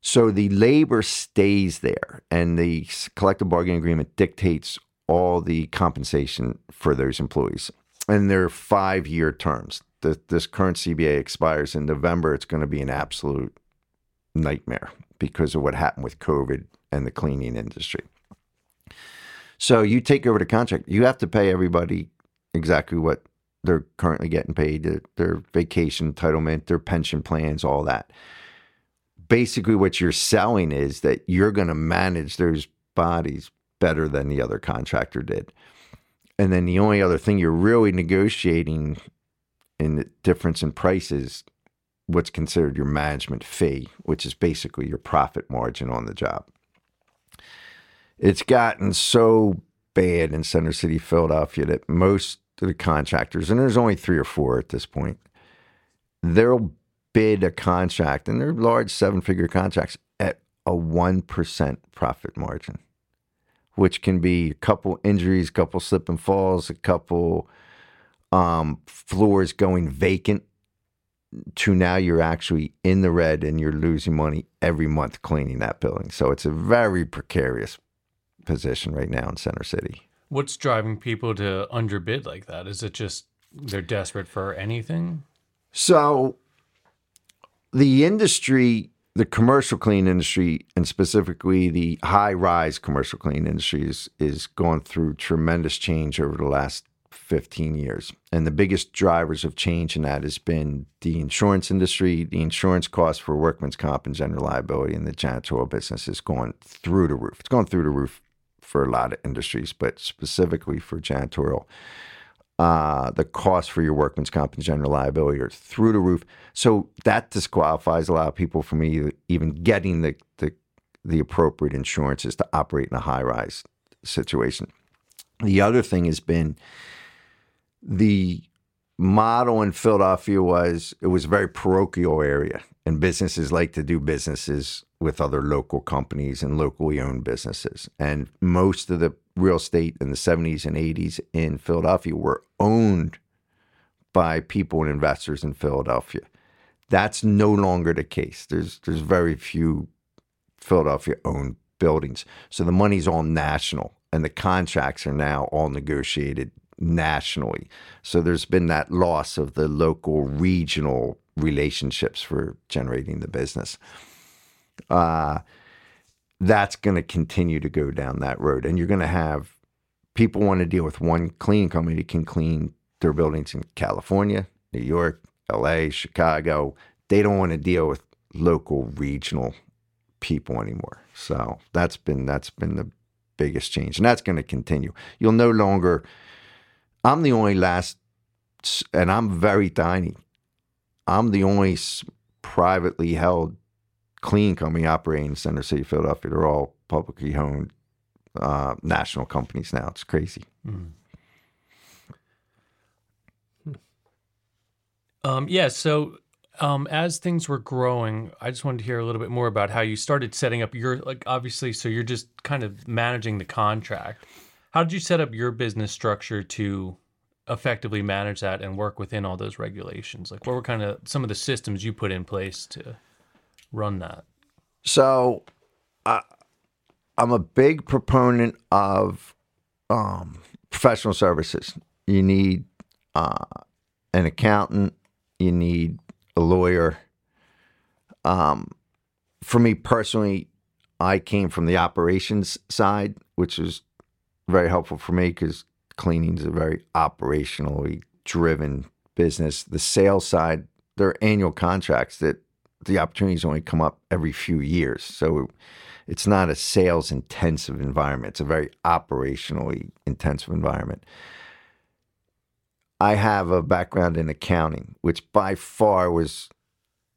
So the labor stays there, and the collective bargaining agreement dictates all the compensation for those employees. And they're five year terms. The, this current CBA expires in November. It's going to be an absolute nightmare because of what happened with COVID and the cleaning industry. So you take over the contract, you have to pay everybody exactly what they're currently getting paid, their, their vacation entitlement, their pension plans, all that. Basically, what you're selling is that you're going to manage those bodies better than the other contractor did. And then the only other thing you're really negotiating in the difference in prices, what's considered your management fee, which is basically your profit margin on the job. It's gotten so bad in Center City, Philadelphia, that most of the contractors, and there's only three or four at this point, they'll bid a contract, and they're large seven figure contracts, at a 1% profit margin, which can be a couple injuries, a couple slip and falls, a couple um, floors going vacant to now you're actually in the red and you're losing money every month cleaning that building. So it's a very precarious position right now in Center City. What's driving people to underbid like that? Is it just they're desperate for anything? So the industry, the commercial clean industry, and specifically the high rise commercial clean industry is, is going through tremendous change over the last 15 years. And the biggest drivers of change in that has been the insurance industry, the insurance costs for workman's comp and general liability in the janitorial business is going through the roof. It's going through the roof for a lot of industries, but specifically for janitorial. Uh, the cost for your workman's comp and general liability are through the roof. So that disqualifies a lot of people from even getting the, the, the appropriate insurances to operate in a high rise situation. The other thing has been the model in Philadelphia was it was a very parochial area, and businesses like to do businesses with other local companies and locally owned businesses. And most of the real estate in the 70s and 80s in Philadelphia were owned by people and investors in Philadelphia. That's no longer the case. There's there's very few Philadelphia owned buildings. So the money's all national, and the contracts are now all negotiated nationally. So there's been that loss of the local, regional relationships for generating the business. Uh, that's going to continue to go down that road. And you're going to have people want to deal with one cleaning company that can clean their buildings in California, New York, LA, Chicago. They don't want to deal with local regional people anymore. So that's been that's been the biggest change. And that's going to continue. You'll no longer I'm the only last and I'm very tiny. I'm the only privately held clean company operating in Center City, Philadelphia. They're all publicly owned uh, national companies now. It's crazy. Mm. Um, yeah. So um, as things were growing, I just wanted to hear a little bit more about how you started setting up your like obviously. So you're just kind of managing the contract. How did you set up your business structure to effectively manage that and work within all those regulations? Like, what were kind of some of the systems you put in place to run that? So, uh, I'm a big proponent of um, professional services. You need uh, an accountant, you need a lawyer. Um, for me personally, I came from the operations side, which was very helpful for me because cleaning is a very operationally driven business. The sales side, there are annual contracts that the opportunities only come up every few years. So it's not a sales intensive environment. It's a very operationally intensive environment. I have a background in accounting, which by far was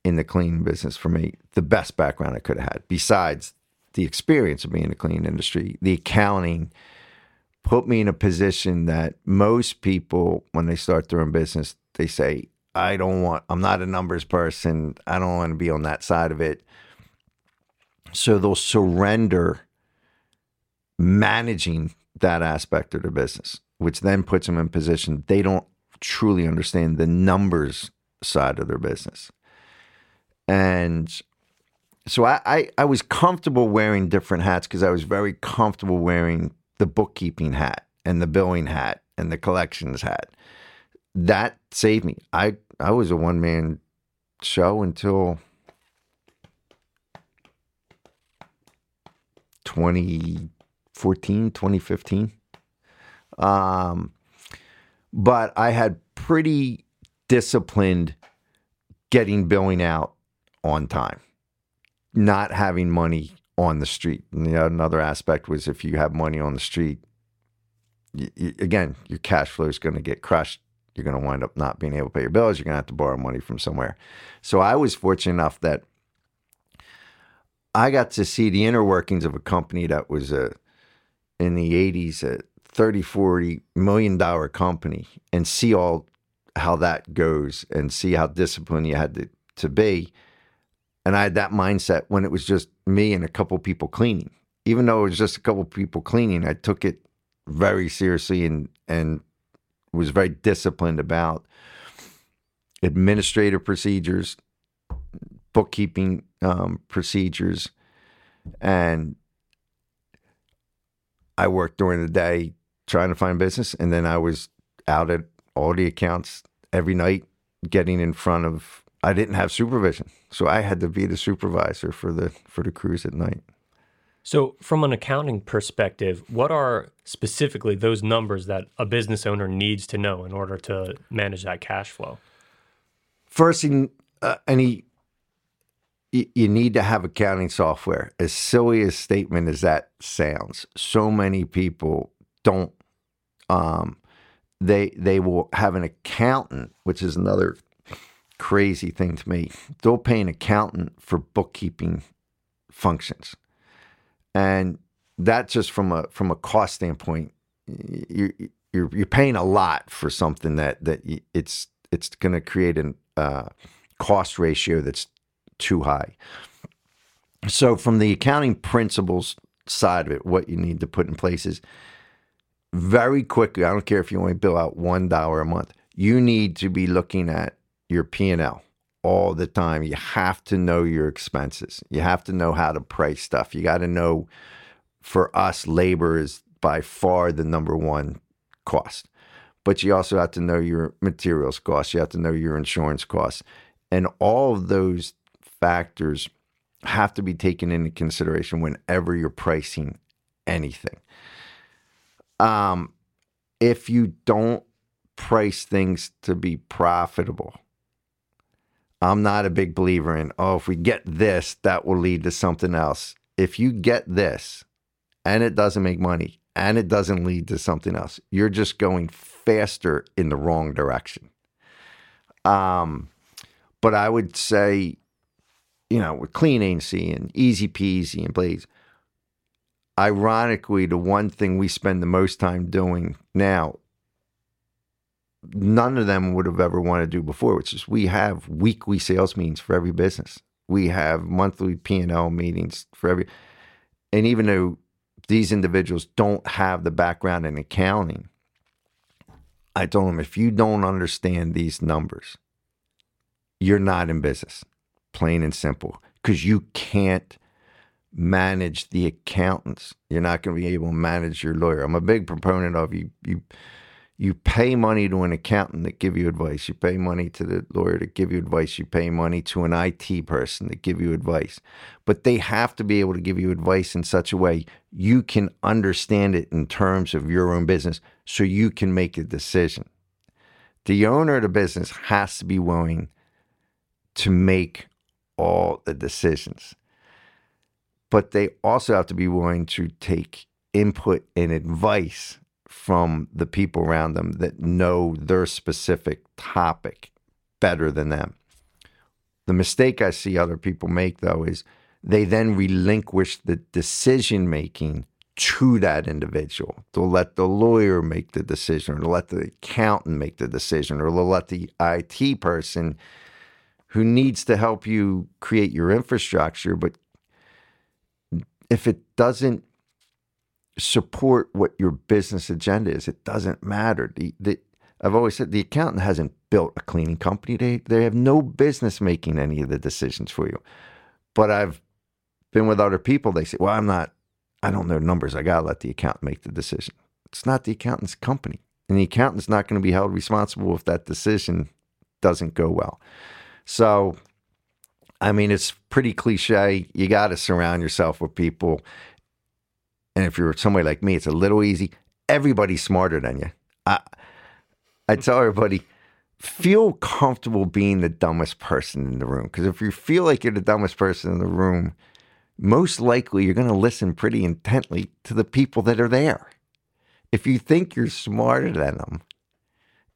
in the cleaning business for me, the best background I could have had. Besides the experience of being in the cleaning industry, the accounting put me in a position that most people, when they start their own business, they say, I don't want, I'm not a numbers person. I don't want to be on that side of it. So they'll surrender managing that aspect of their business, which then puts them in position they don't truly understand the numbers side of their business. And so I, I, I was comfortable wearing different hats because I was very comfortable wearing the bookkeeping hat and the billing hat and the collections hat. That saved me. I, I was a one man show until 2014, 2015. Um, but I had pretty disciplined getting billing out on time, not having money on the street. And the, another aspect was if you have money on the street, again, your cash flow is going to get crushed. You're going to wind up not being able to pay your bills. You're going to have to borrow money from somewhere. So I was fortunate enough that I got to see the inner workings of a company that was a in the 80s a 30 40 million dollar company and see all how that goes and see how disciplined you had to, to be and I had that mindset when it was just me and a couple people cleaning. Even though it was just a couple people cleaning, I took it very seriously and and was very disciplined about administrative procedures, bookkeeping um, procedures, and I worked during the day trying to find business, and then I was out at all the accounts every night, getting in front of I didn't have supervision, so I had to be the supervisor for the for the crews at night. So, from an accounting perspective, what are specifically those numbers that a business owner needs to know in order to manage that cash flow? First thing, uh, any you need to have accounting software. As silly a statement as that sounds, so many people don't. Um, they they will have an accountant, which is another crazy thing to me. They'll pay an accountant for bookkeeping functions, and that just from a from a cost standpoint, you you're you're paying a lot for something that that it's it's going to create a uh, cost ratio that's too high. So, from the accounting principles side of it, what you need to put in place is very quickly. I don't care if you only bill out one dollar a month. You need to be looking at your P&L all the time. You have to know your expenses. You have to know how to price stuff. You got to know for us, labor is by far the number one cost. But you also have to know your materials costs. You have to know your insurance costs. And all of those factors have to be taken into consideration whenever you're pricing anything. Um, if you don't price things to be profitable, I'm not a big believer in, oh, if we get this, that will lead to something else. If you get this and it doesn't make money and it doesn't lead to something else, you're just going faster in the wrong direction. Um, but I would say, you know, with Clean Agency and Easy Peasy and Blaze, ironically, the one thing we spend the most time doing now, none of them would have ever wanted to do before, which is we have weekly sales meetings for every business. We have monthly P and L meetings for every, and even though these individuals don't have the background in accounting, I told them if you don't understand these numbers, you're not in business, plain and simple, because you can't manage the accountants. You're not going to be able to manage your lawyer. I'm a big proponent of you. You you pay money to an accountant that give you advice. You pay money to the lawyer to give you advice. You pay money to an IT person to give you advice. But they have to be able to give you advice in such a way you can understand it in terms of your own business so you can make a decision. The owner of the business has to be willing to make all the decisions. But they also have to be willing to take input and advice from the people around them that know their specific topic better than them. The mistake I see other people make, though, is they then relinquish the decision making to that individual. They'll let the lawyer make the decision, or they'll let the accountant make the decision, or they'll let the IT person who needs to help you create your infrastructure. But if it doesn't support what your business agenda is. It doesn't matter. The, the, I've always said the accountant hasn't built a cleaning company. They they have no business making any of the decisions for you. But I've been with other people. They say, "Well, I'm not. I don't know numbers. I gotta let the accountant make the decision." It's not the accountant's company, and the accountant's not going to be held responsible if that decision doesn't go well. So, I mean, it's pretty cliche. You got to surround yourself with people and if you're somebody like me, it's a little easy. Everybody's smarter than you. I, I tell everybody, feel comfortable being the dumbest person in the room. Because if you feel like you're the dumbest person in the room, most likely you're going to listen pretty intently to the people that are there. If you think you're smarter than them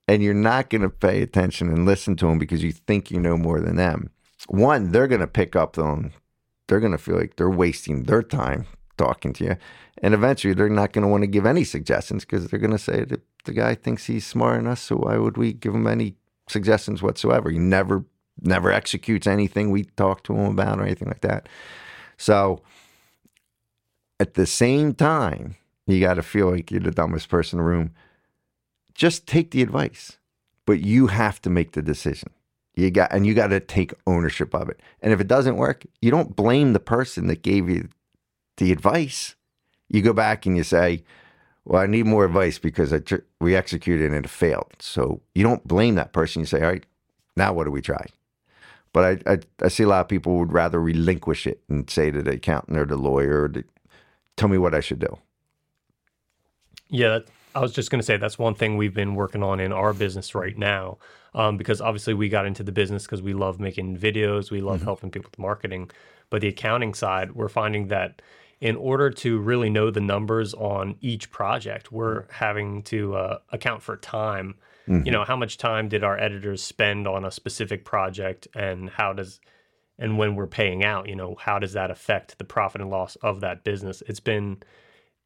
and you're not going to pay attention and listen to them because you think you know more than them, one, they're going to pick up on, they're going to feel like they're wasting their time talking to you. And eventually they're not going to want to give any suggestions because they're going to say that the guy thinks he's than us. So why would we give him any suggestions whatsoever? He never, never executes anything we talk to him about or anything like that. So at the same time, you got to feel like you're the dumbest person in the room. Just take the advice, but you have to make the decision. You got, and you got to take ownership of it. And if it doesn't work, you don't blame the person that gave you the advice you go back and you say, well, I need more advice because I tr- we executed and it failed. So you don't blame that person. You say, all right, now what do we try? But I, I, I see a lot of people would rather relinquish it and say to the accountant or the lawyer, or the, tell me what I should do. Yeah, I was just going to say that's one thing we've been working on in our business right now. Um, because obviously we got into the business because we love making videos, we love mm-hmm. helping people with marketing. But the accounting side, we're finding that in order to really know the numbers on each project, we're mm-hmm. having to uh, account for time. Mm-hmm. You know, how much time did our editors spend on a specific project, and how does and when we're paying out, you know, how does that affect the profit and loss of that business? It's been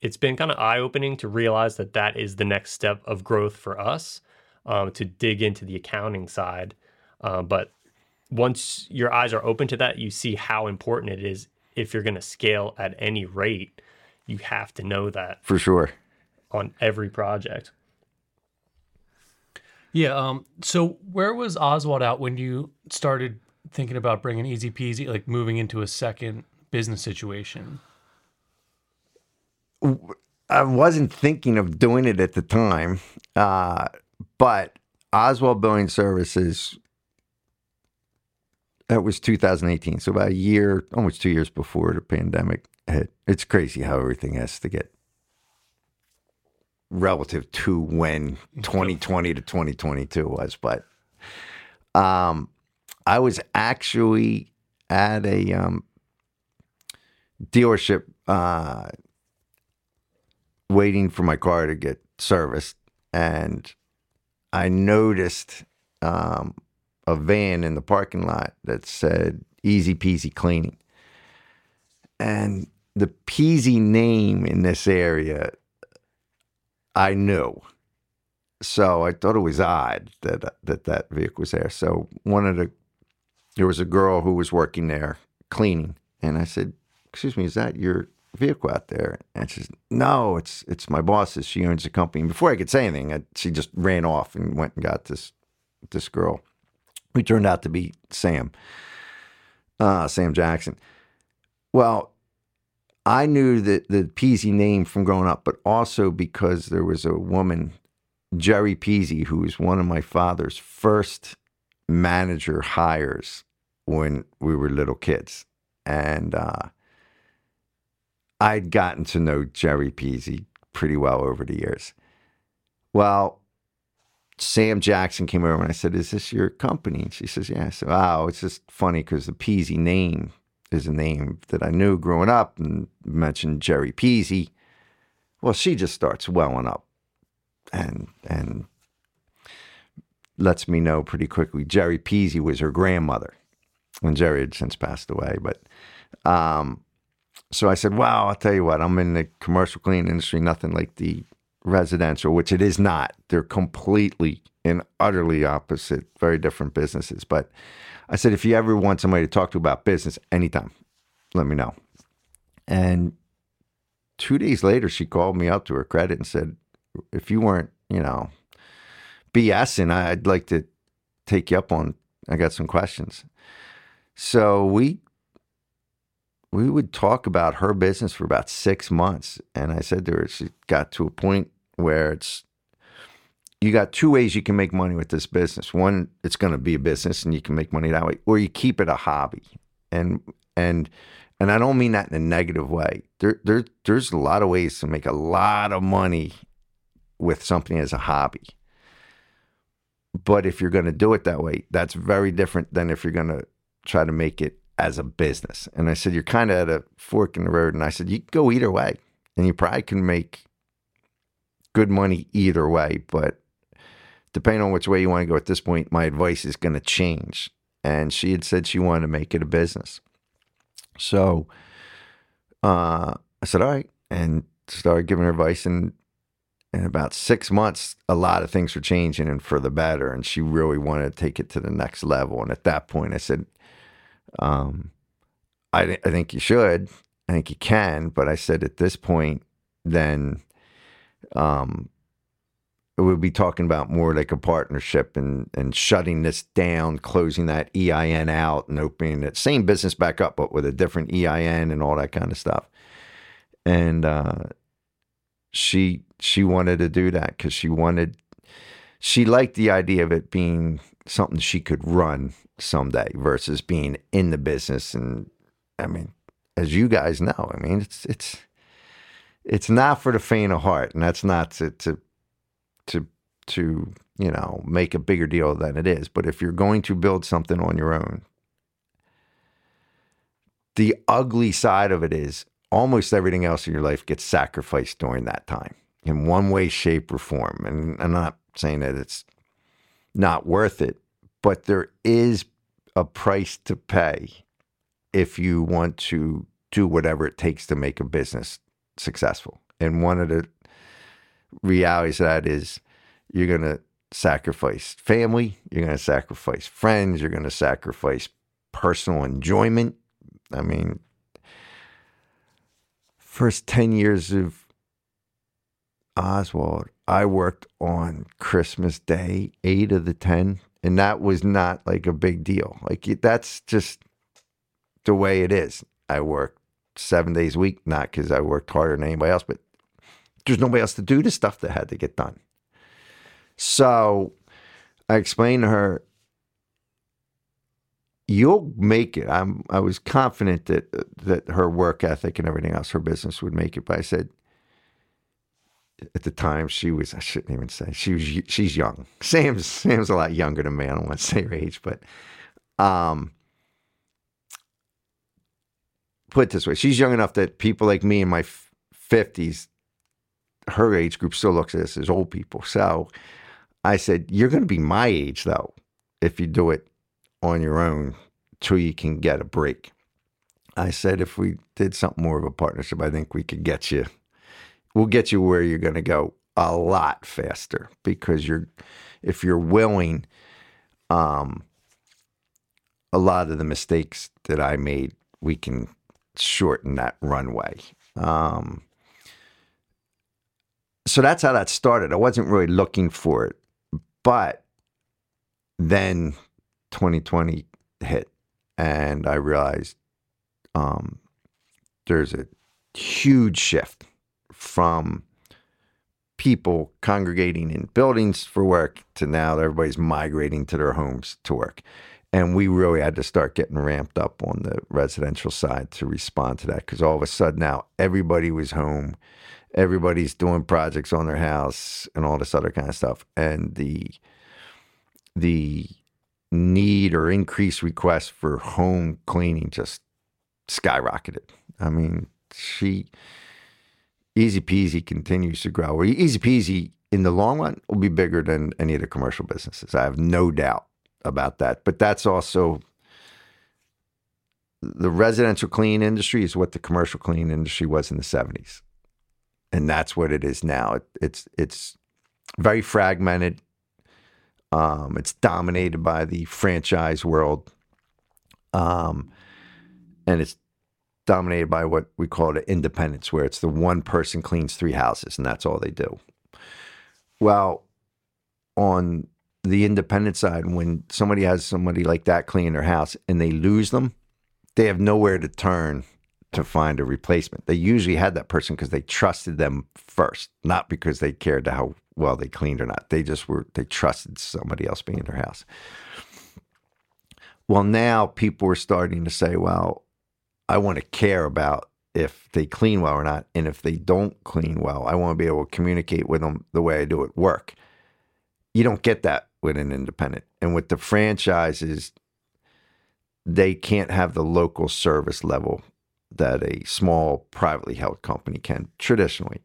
it's been kind of eye opening to realize that that is the next step of growth for us um, to dig into the accounting side. Uh, but once your eyes are open to that, you see how important it is if you're going to scale at any rate, you have to know that for sure on every project. Yeah. Um. So where was Oswald out when you started thinking about bringing Easy Peasy, like moving into a second business situation? I wasn't thinking of doing it at the time, uh, but Oswald Building Services. That was 2018, so about a year, almost two years before the pandemic hit. It's crazy how everything has to get relative to when 2020 to 2022 was, but um, I was actually at a um, dealership uh, waiting for my car to get serviced, and I noticed um, a van in the parking lot that said "Easy Peasy Cleaning," and the Peasy name in this area, I knew. So I thought it was odd that that that vehicle was there. So one of the there was a girl who was working there cleaning, and I said, "Excuse me, is that your vehicle out there?" And she says, "No, it's it's my boss's. She owns the company." And before I could say anything, I, she just ran off and went and got this this girl, who turned out to be Sam, uh, Sam Jackson. Well, I knew that the Peasy name from growing up, but also because there was a woman, Jerry Peasy, who was one of my father's first manager hires when we were little kids. And uh, I'd gotten to know Jerry Peasy pretty well over the years. Well, Sam Jackson came over and I said, Is this your company? And she says, Yeah. I said, Wow, it's just funny because the Peasy name is a name that I knew growing up and mentioned Jerry Peasy. Well, she just starts welling up and and lets me know pretty quickly Jerry Peasy was her grandmother. And Jerry had since passed away. But um, so I said, Wow, I'll tell you what, I'm in the commercial cleaning industry, nothing like the residential, which it is not. They're completely and utterly opposite, very different businesses. But I said, if you ever want somebody to talk to about business anytime, let me know. And two days later, she called me up to her credit and said, if you weren't, you know, BSing, I'd like to take you up on, I got some questions. So we, we would talk about her business for about six months. And I said to her, she got to a point where it's you got two ways you can make money with this business. One, it's going to be a business and you can make money that way, or you keep it a hobby. And and and I don't mean that in a negative way. There there there's a lot of ways to make a lot of money with something as a hobby. But if you're going to do it that way, that's very different than if you're going to try to make it as a business. And I said, you're kind of at a fork in the road. And I said, you go either way, and you probably can make good money either way. But depending on which way you want to go at this point, my advice is going to change. And she had said she wanted to make it a business. So uh, I said, all right. And started giving her advice. And in about six months, a lot of things were changing and for the better. And she really wanted to take it to the next level. And at that point, I said, um, I, I think you should. I think you can. But I said, at this point, then um, we'll be talking about more like a partnership and and shutting this down, closing that EIN out, and opening that same business back up, but with a different EIN and all that kind of stuff. And uh, she she wanted to do that because she wanted she liked the idea of it being something she could run someday versus being in the business. And I mean, as you guys know, I mean, it's it's it's not for the faint of heart, and that's not to to to to you know make a bigger deal than it is. But if you're going to build something on your own, the ugly side of it is almost everything else in your life gets sacrificed during that time in one way, shape, or form. And I'm not saying that it's not worth it, but there is a price to pay if you want to do whatever it takes to make a business successful. And one of the realities of that is you're going to sacrifice family, you're going to sacrifice friends, you're going to sacrifice personal enjoyment. I mean, first 10 years of Oswald, I worked on Christmas Day, eight of the 10 And that was not like a big deal. Like that's just the way it is. I work seven days a week, not because I worked harder than anybody else, but there's nobody else to do the stuff that had to get done. So I explained to her, you'll make it. I'm I was confident that that her work ethic and everything else, her business would make it. But I said at the time she was I shouldn't even say she was she's young. Sam's Sam's a lot younger than me. I don't want to say her age, but um put it this way, she's young enough that people like me in my fifties, her age group still looks at us as old people. So I said, You're gonna be my age though, if you do it on your own till you can get a break. I said, if we did something more of a partnership, I think we could get you, we'll get you where you're going to go a lot faster because you're, if you're willing, um, a lot of the mistakes that I made, we can shorten that runway. Um, so that's how that started. I wasn't really looking for it, but then 2020 hit, and I realized um, there's a huge shift from people congregating in buildings for work to now everybody's migrating to their homes to work. And we really had to start getting ramped up on the residential side to respond to that because all of a sudden now everybody was home, everybody's doing projects on their house and all this other kind of stuff. And the the need or increased requests for home cleaning just skyrocketed. I mean, she easy peasy continues to grow. Easy peasy in the long run will be bigger than any of the commercial businesses. I have no doubt about that. But that's also the residential clean industry is what the commercial clean industry was in the 70s. And that's what it is now. It, it's it's very fragmented. Um, it's dominated by the franchise world. Um, and it's dominated by what we call the independence, where it's the one person cleans three houses and that's all they do. Well, on the independent side, when somebody has somebody like that cleaning their house and they lose them, they have nowhere to turn to find a replacement. They usually had that person because they trusted them first, not because they cared how well they cleaned or not. They just were they trusted somebody else being in their house. Well, now people are starting to say, well, I want to care about if they clean well or not. And if they don't clean well, I want to be able to communicate with them the way I do at work. You don't get that with an independent. And with the franchises, they can't have the local service level that a small privately held company can traditionally.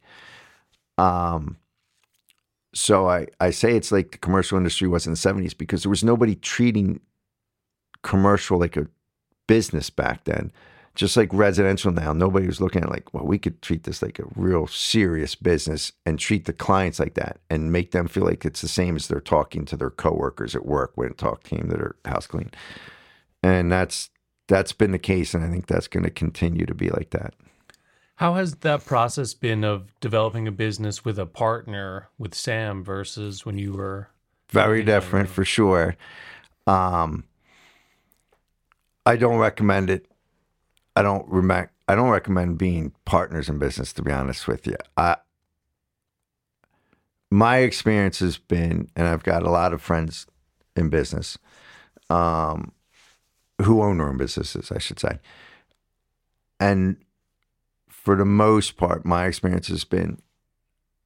Um, so I, I say it's like the commercial industry was in the 70s because there was nobody treating commercial like a business back then. Just like residential now, nobody was looking at like, well, we could treat this like a real serious business and treat the clients like that and make them feel like it's the same as they're talking to their coworkers at work when talk team that are house clean. And that's that's been the case, and I think that's going to continue to be like that. How has that process been of developing a business with a partner with Sam versus when you were very different for sure. Um, I don't recommend it. I don't rem- I don't recommend being partners in business. To be honest with you, I my experience has been, and I've got a lot of friends in business, um, who own their own businesses, I should say, and for the most part, my experience has been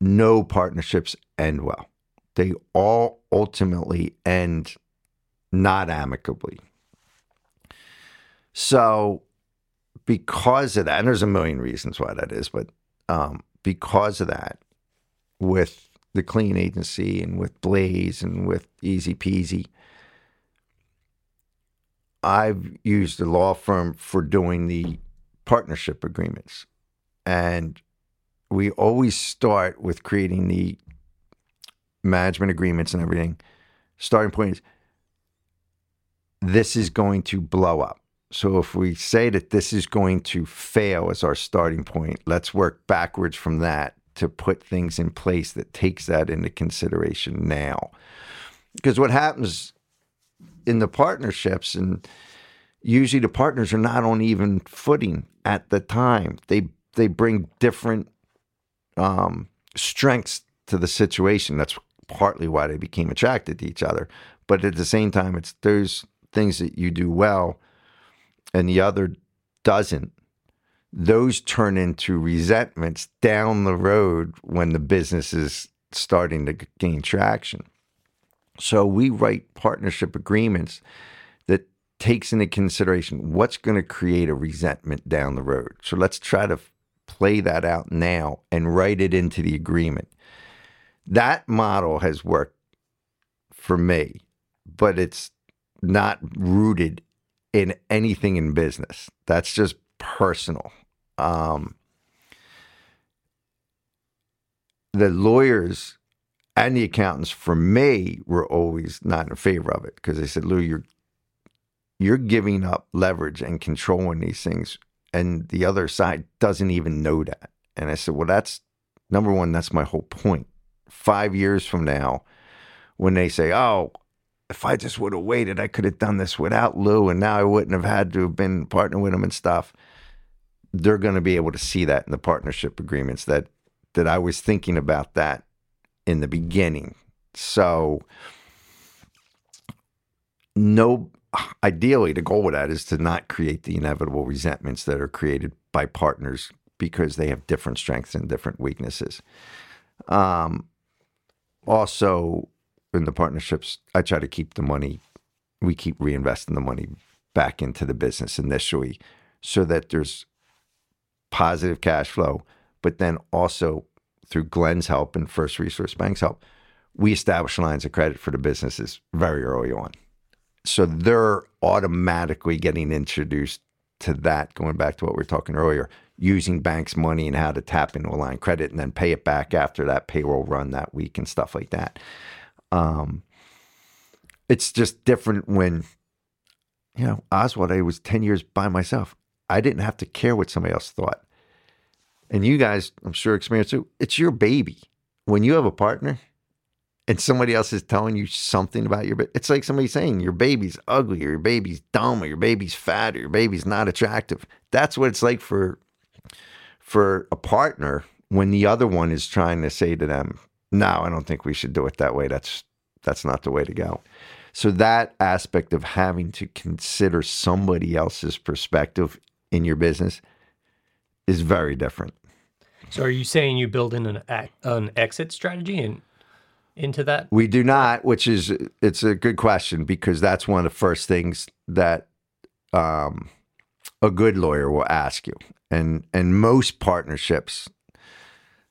no partnerships end well. They all ultimately end not amicably. So, because of that, and there's a million reasons why that is, but um, because of that, with the clean agency and with Blaze and with Easy Peasy, I've used the law firm for doing the partnership agreements. And we always start with creating the management agreements and everything. Starting point is this is going to blow up. So if we say that this is going to fail as our starting point, let's work backwards from that to put things in place that takes that into consideration now. Because what happens in the partnerships, and usually the partners are not on even footing at the time. They they bring different um, strengths to the situation. That's partly why they became attracted to each other. But at the same time, it's there's things that you do well, and the other doesn't. Those turn into resentments down the road when the business is starting to gain traction. So we write partnership agreements that takes into consideration what's going to create a resentment down the road. So let's try to play that out now and write it into the agreement. That model has worked for me, but it's not rooted in anything in business. That's just personal. Um, the lawyers and the accountants for me were always not in favor of it because they said, Lou, you're you're giving up leverage and controlling these things and the other side doesn't even know that. And I said, well, that's number one, that's my whole point. Five years from now, when they say, oh, if I just would have waited, I could have done this without Lou, and now I wouldn't have had to have been partnering with him and stuff. They're going to be able to see that in the partnership agreements that that I was thinking about that in the beginning. So, no, ideally, the goal with that is to not create the inevitable resentments that are created by partners because they have different strengths and different weaknesses. Um, also, in the partnerships, I try to keep the money, we keep reinvesting the money back into the business initially so that there's positive cash flow, but then also through Glenn's help and First Resource Bank's help, we establish lines of credit for the businesses very early on. So they're automatically getting introduced to that, going back to what we were talking earlier, using banks' money and how to tap into a line of credit and then pay it back after that payroll run that week and stuff like that. Um, it's just different when, you know, Oswald, I was 10 years by myself. I didn't have to care what somebody else thought. And you guys, I'm sure, experience too. It's your baby. When you have a partner and somebody else is telling you something about your, baby, it's like somebody saying your baby's ugly or your baby's dumb or your baby's fat or your baby's not attractive. That's what it's like for for a partner when the other one is trying to say to them, "No, I don't think we should do it that way. That's that's not the way to go." So that aspect of having to consider somebody else's perspective in your business is very different. So, are you saying you build in an an exit strategy and into that? We do not, which is it's a good question because that's one of the first things that um, a good lawyer will ask you, and and most partnerships,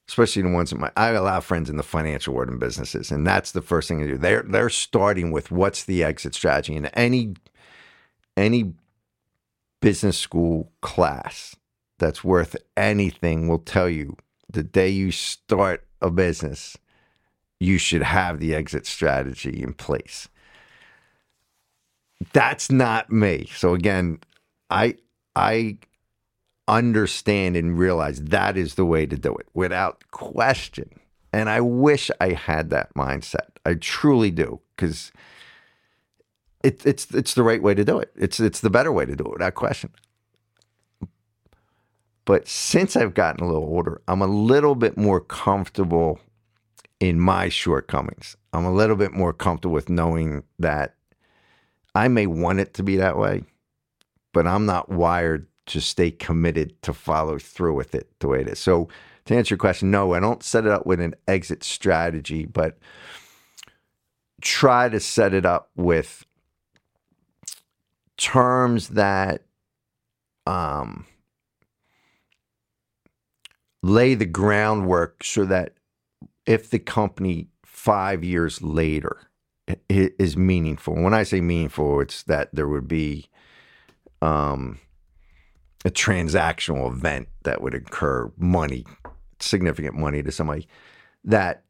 especially the ones that my I have a lot of friends in the financial world and businesses, and that's the first thing they do. They're they're starting with what's the exit strategy, and any any business school class that's worth anything will tell you the day you start a business, you should have the exit strategy in place. That's not me. So again, I I understand and realize that is the way to do it without question. And I wish I had that mindset. I truly do because it, it's it's the right way to do it. It's it's the better way to do it without question. But since I've gotten a little older, I'm a little bit more comfortable in my shortcomings. I'm a little bit more comfortable with knowing that I may want it to be that way, but I'm not wired to stay committed to follow through with it the way it is. So, to answer your question, no, I don't set it up with an exit strategy, but try to set it up with terms that um, lay the groundwork so that if the company five years later is meaningful, when I say meaningful, it's that there would be um, a transactional event that would incur money, significant money to somebody, that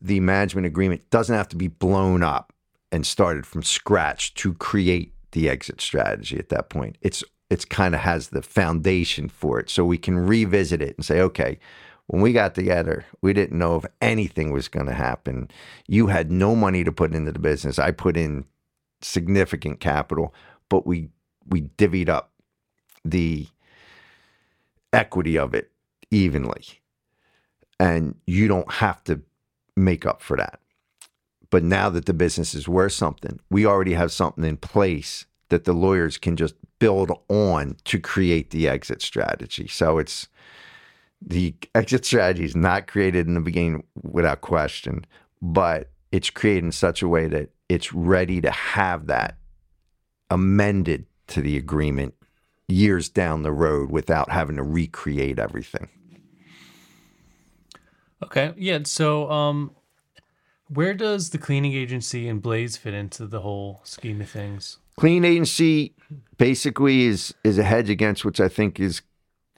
the management agreement doesn't have to be blown up and started from scratch to create the exit strategy at that point. It's it's kind of has the foundation for it. So we can revisit it and say, okay, when we got together, we didn't know if anything was going to happen. You had no money to put into the business. I put in significant capital, but we we divvied up the equity of it evenly. And you don't have to make up for that. But now that the business is worth something, we already have something in place that the lawyers can just build on to create the exit strategy. So it's the exit strategy is not created in the beginning without question, but it's created in such a way that it's ready to have that amended to the agreement years down the road without having to recreate everything. Okay. Yeah. So, um, where does the cleaning agency and Blaze fit into the whole scheme of things? Clean agency basically is is a hedge against which I think is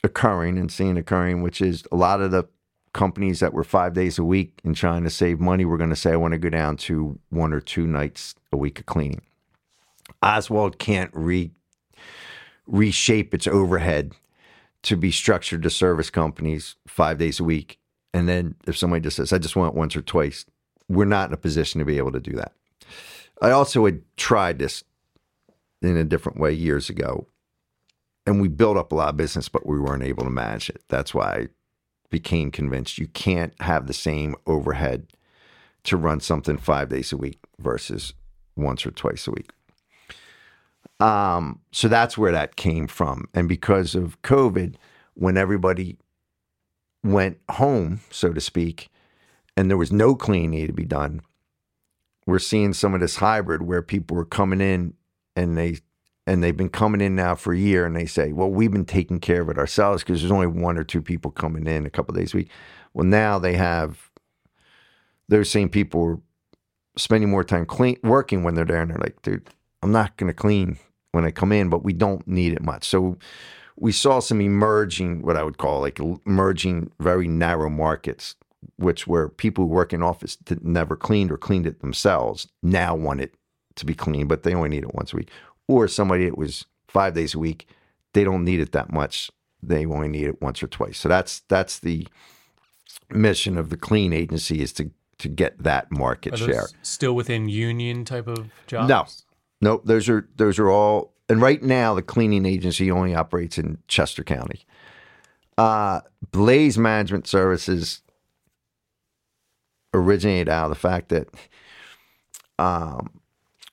occurring and seeing occurring, which is a lot of the companies that were five days a week and trying to save money, we're going to say, I want to go down to one or two nights a week of cleaning. Oswald can't re reshape its overhead to be structured to service companies five days a week. And then if somebody just says, I just want once or twice, we're not in a position to be able to do that. I also had tried this in a different way years ago. And we built up a lot of business, but we weren't able to manage it. That's why I became convinced you can't have the same overhead to run something five days a week versus once or twice a week. Um, so that's where that came from. And because of COVID, when everybody went home, so to speak, and there was no cleaning to be done, we're seeing some of this hybrid where people were coming in and they and they've been coming in now for a year and they say, well, we've been taking care of it ourselves because there's only one or two people coming in a couple days a week. Well, now they have those same people spending more time clean working when they're there and they're like, dude, I'm not gonna clean when I come in, but we don't need it much. So we saw some emerging, what I would call like emerging very narrow markets, which were people who work in office that never cleaned or cleaned it themselves now want it to be clean, but they only need it once a week. Or somebody that was five days a week, they don't need it that much. They only need it once or twice. So that's that's the mission of the clean agency is to to get that market share. still within union type of jobs? No. Nope, those are those are all. And right now, the cleaning agency only operates in Chester County. Uh, Blaze Management Services originated out of the fact that um,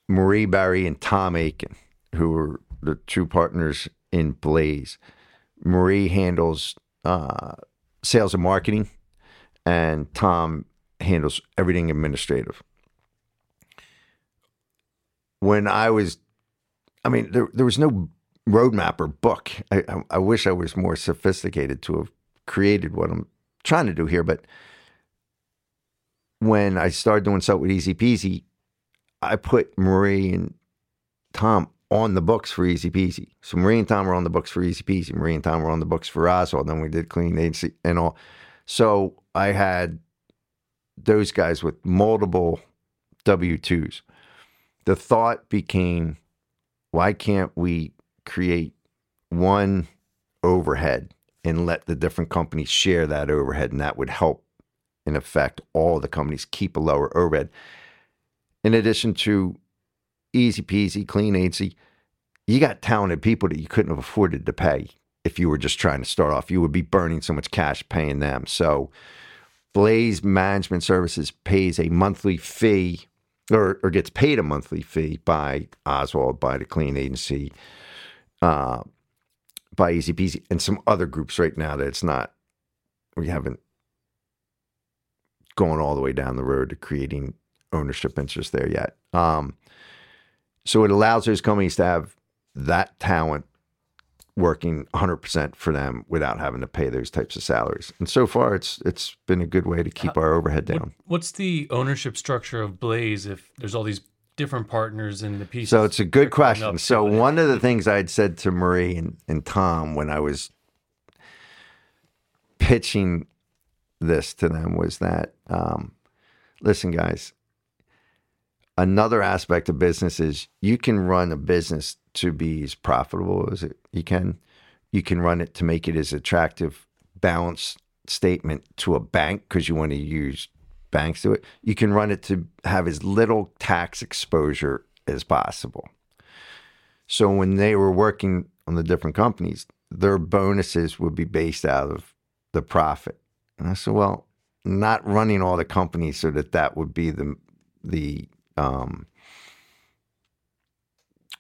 Marie Barry and Tom Aiken, who were the two partners in Blaze, Marie handles uh, sales and marketing, and Tom handles everything administrative when I was, I mean, there there was no roadmap or book. I, I, I wish I was more sophisticated to have created what I'm trying to do here. But when I started doing stuff with Easy Peasy, I put Marie and Tom on the books for Easy Peasy. So Marie and Tom were on the books for Easy Peasy. Marie and Tom were on the books for Oswald. Then we did Clean Agency and all. So I had those guys with multiple W 2s the thought became why can't we create one overhead and let the different companies share that overhead? And that would help in effect all the companies keep a lower overhead. In addition to easy peasy clean agency you got talented people that you couldn't have afforded to pay if you were just trying to start off. You would be burning so much cash paying them. So blaze management services pays a monthly fee or, or gets paid a monthly fee by Oswald, by the clean agency, uh, by Easy Peasy, and some other groups right now that it's not, we haven't gone all the way down the road to creating ownership interest there yet. Um, so it allows those companies to have that talent working 100% for them without having to pay those types of salaries. And so far it's it's been a good way to keep our overhead down. What's the ownership structure of Blaze if there's all these different partners in the piece? So it's a good question. So one of the things I'd said to Marie and, and Tom when I was pitching this to them was that, um, listen, guys, another aspect of business is you can run a business to be as profitable as it, you can. You can run it to make it as attractive, balanced statement to a bank because you want to use banks to it. You can run it to have as little tax exposure as possible. So when they were working on the different companies, their bonuses would be based out of the profit. And I said, well, not running all the companies so that that would be the the um,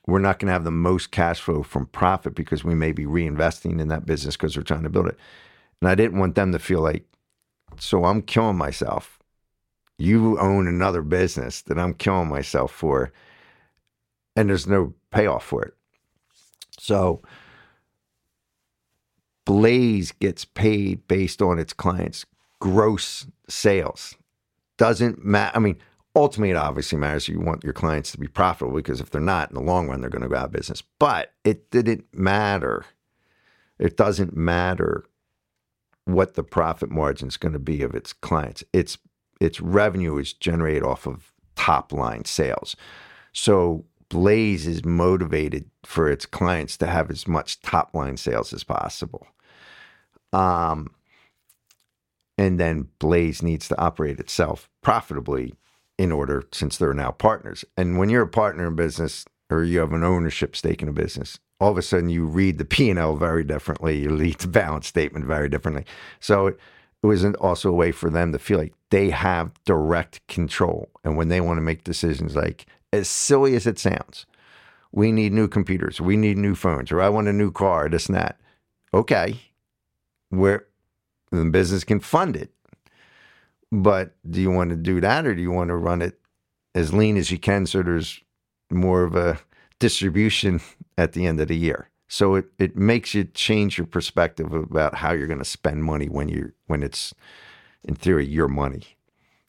we're not going to have the most cash flow from profit because we may be reinvesting in that business because we're trying to build it. And I didn't want them to feel like, so I'm killing myself. You own another business that I'm killing myself for, and there's no payoff for it. So Blaze gets paid based on its clients' gross sales. Doesn't matter. I mean, ultimately, it obviously matters. You want your clients to be profitable because if they're not, in the long run, they're going to go out of business. But it didn't matter. It doesn't matter what the profit margin is going to be of its clients. Its its revenue is generated off of top line sales. So Blaze is motivated for its clients to have as much top line sales as possible. Um, and then Blaze needs to operate itself profitably in order, since they're now partners. And when you're a partner in business or you have an ownership stake in a business, all of a sudden you read the P and L very differently. You read the balance statement very differently. So it, it was also a way for them to feel like they have direct control. And when they want to make decisions, like as silly as it sounds, we need new computers, we need new phones, or I want a new car, this and that. Okay, where the business can fund it. But do you want to do that or do you want to run it as lean as you can so there's more of a distribution at the end of the year? So it, it makes you change your perspective about how you're going to spend money when you when it's in theory your money.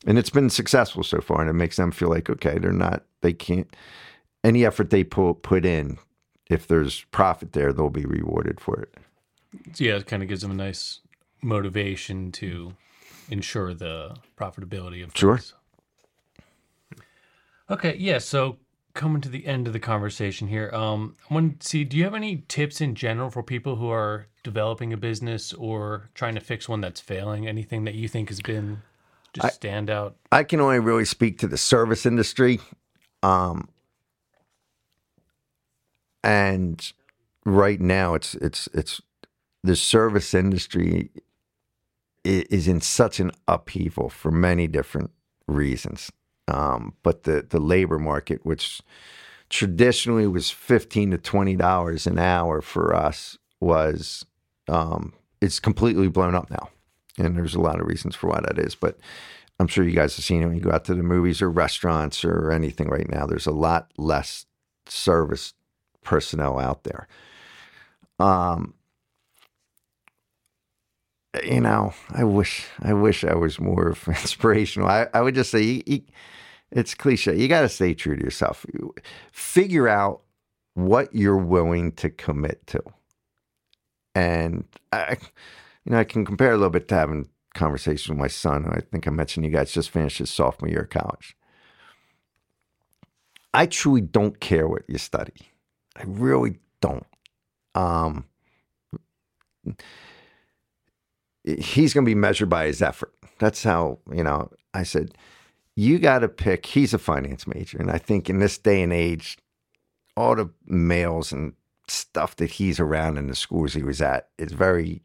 And it's been successful so far and it makes them feel like okay, they're not they can't any effort they put put in if there's profit there, they'll be rewarded for it. So yeah, it kind of gives them a nice motivation to ensure the profitability of Sure. things. Okay, yeah. So coming to the end of the conversation here, um, I want to see. Do you have any tips in general for people who are developing a business or trying to fix one that's failing? Anything that you think has been just stand out? I can only really speak to the service industry. Um, and right now it's it's it's the service industry i- is in such an upheaval for many different reasons. Um, but the the labor market, which traditionally was fifteen to twenty dollars an hour for us, was um, it's completely blown up now, and there's a lot of reasons for why that is. But I'm sure you guys have seen it when you go out to the movies or restaurants or anything right now. There's a lot less service personnel out there. Um, you know, I wish I wish I was more inspirational. I, I would just say you, you, it's cliche. You got to stay true to yourself. Figure out what you're willing to commit to, and I, you know, I can compare a little bit to having conversation with my son. who I think I mentioned you guys just finished his sophomore year of college. I truly don't care what you study. I really don't. Um, he's going to be measured by his effort. That's how, you know, I said, you got to pick. He's a finance major. And I think in this day and age, all the males and stuff that he's around in the schools he was at is very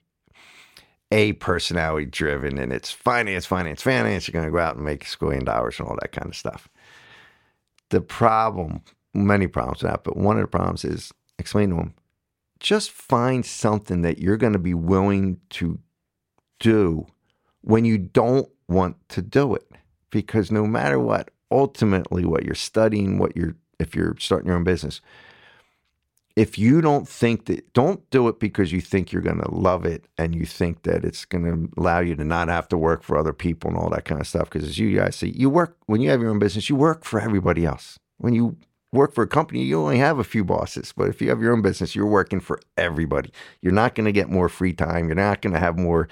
a personality driven and it's finance, finance, finance. You're going to go out and make a squillion dollars and all that kind of stuff. The problem, many problems with that, but one of the problems is explain to him just find something that you're going to be willing to do when you don't want to do it. Because no matter what, ultimately, what you're studying, what you're, if you're starting your own business, if you don't think that, don't do it because you think you're going to love it and you think that it's going to allow you to not have to work for other people and all that kind of stuff. Because as you guys say, you work, when you have your own business, you work for everybody else. When you work for a company, you only have a few bosses. But if you have your own business, you're working for everybody. You're not going to get more free time. You're not going to have more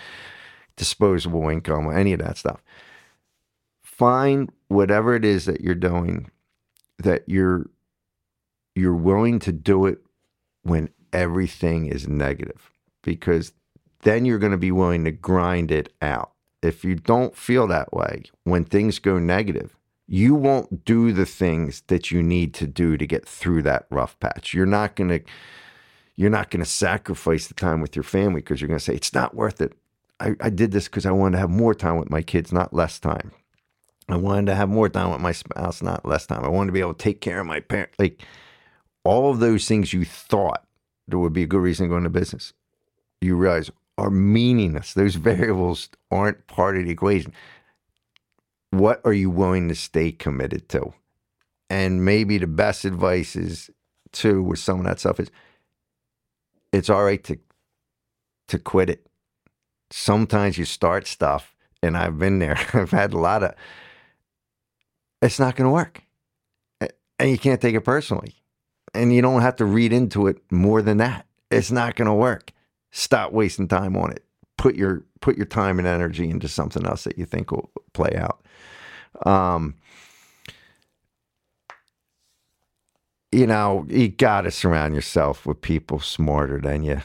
disposable income or any of that stuff. Find whatever it is that you're doing that you're you're willing to do it when everything is negative because then you're going to be willing to grind it out. If you don't feel that way when things go negative, you won't do the things that you need to do to get through that rough patch. You're not going to you're not going to sacrifice the time with your family because you're going to say it's not worth it. I, I did this because I wanted to have more time with my kids, not less time. I wanted to have more time with my spouse, not less time. I wanted to be able to take care of my parents. Like all of those things you thought there would be a good reason to go into business, you realize are meaningless. Those variables aren't part of the equation what are you willing to stay committed to? And maybe the best advice is too with some of that stuff is it's all right to to quit it. Sometimes you start stuff, and I've been there. I've had a lot of it's not going to work, and you can't take it personally, and you don't have to read into it more than that. It's not going to work. Stop wasting time on it. Put your put your time and energy into something else that you think will play out. Um, you know, you got to surround yourself with people smarter than you.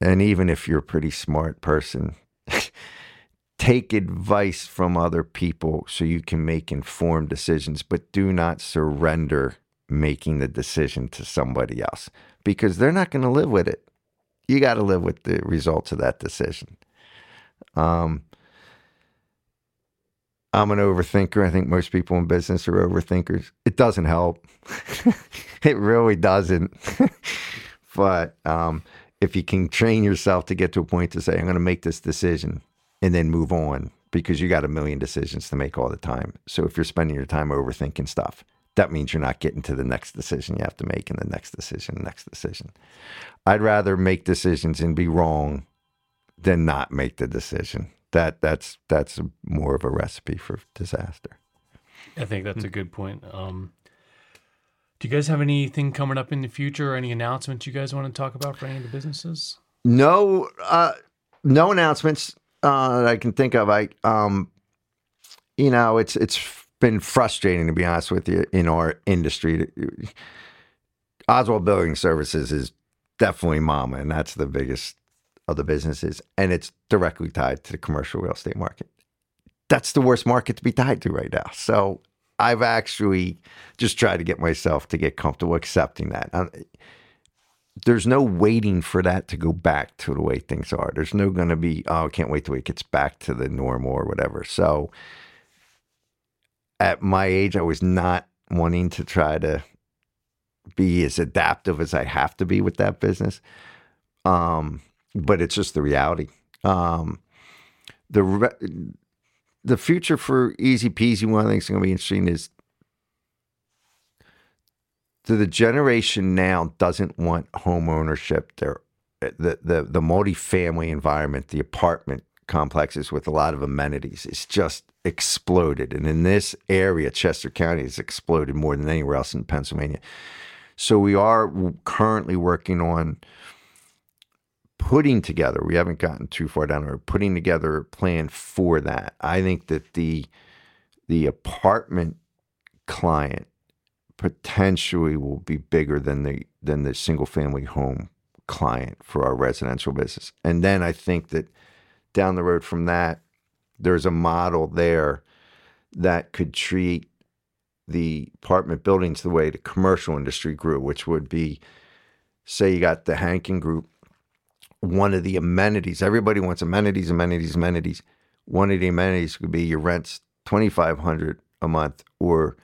And even if you're a pretty smart person, take advice from other people so you can make informed decisions, but do not surrender making the decision to somebody else because they're not going to live with it. You got to live with the results of that decision. Um, I'm an overthinker. I think most people in business are overthinkers. It doesn't help. it really doesn't. but um, if you can train yourself to get to a point to say, I'm going to make this decision and then move on because you got a million decisions to make all the time. So if you're spending your time overthinking stuff, that means you're not getting to the next decision you have to make and the next decision, next decision. I'd rather make decisions and be wrong than not make the decision that that's that's more of a recipe for disaster. I think that's a good point. Um, do you guys have anything coming up in the future or any announcements you guys want to talk about for any of the businesses? No, uh, no announcements uh, that I can think of. I, um, you know, it's it's been frustrating to be honest with you in our industry. Oswald Building Services is definitely mama, and that's the biggest of the businesses, and it's directly tied to the commercial real estate market. That's the worst market to be tied to right now. So I've actually just tried to get myself to get comfortable accepting that. I'm, there's no waiting for that to go back to the way things are. There's no going to be, oh, I can't wait till it gets back to the normal or whatever. So at my age, I was not wanting to try to be as adaptive as I have to be with that business. Um, but it's just the reality. Um, the re- the future for Easy Peasy, one of the things that's going to be interesting is to the generation now doesn't want home ownership. They're the the the multifamily environment, the apartment complexes with a lot of amenities, it's just exploded. And in this area, Chester County has exploded more than anywhere else in Pennsylvania. So we are currently working on putting together, we haven't gotten too far down, we're putting together a plan for that. I think that the the apartment client potentially will be bigger than the than the single family home client for our residential business. And then I think that down the road from that, there's a model there that could treat the apartment buildings the way the commercial industry grew, which would be say you got the Hankin group one of the amenities. Everybody wants amenities, amenities, amenities. One of the amenities could be your rent's twenty five hundred a month or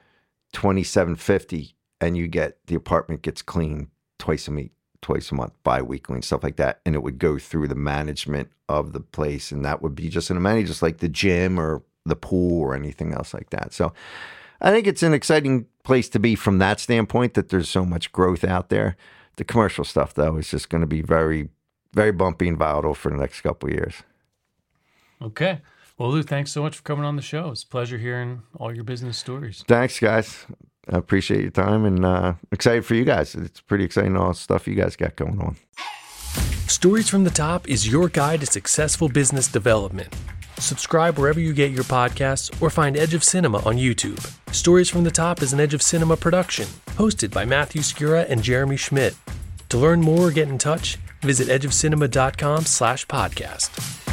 twenty seven fifty, and you get the apartment gets cleaned twice a week, twice a month, bi-weekly and stuff like that. And it would go through the management of the place, and that would be just an amenity, just like the gym or the pool or anything else like that. So I think it's an exciting place to be from that standpoint that there's so much growth out there. The commercial stuff, though, is just going to be very very bumpy and volatile for the next couple years. Okay. Well, Lou, thanks so much for coming on the show. It's a pleasure hearing all your business stories. Thanks, guys. I appreciate your time and uh, excited for you guys. It's pretty exciting, all the stuff you guys got going on. Stories from the Top is your guide to successful business development. Subscribe wherever you get your podcasts or find Edge of Cinema on YouTube. Stories from the Top is an Edge of Cinema production, hosted by Matthew Skura and Jeremy Schmidt. To learn more or get in touch, Visit edgeofcinema.com slash podcast.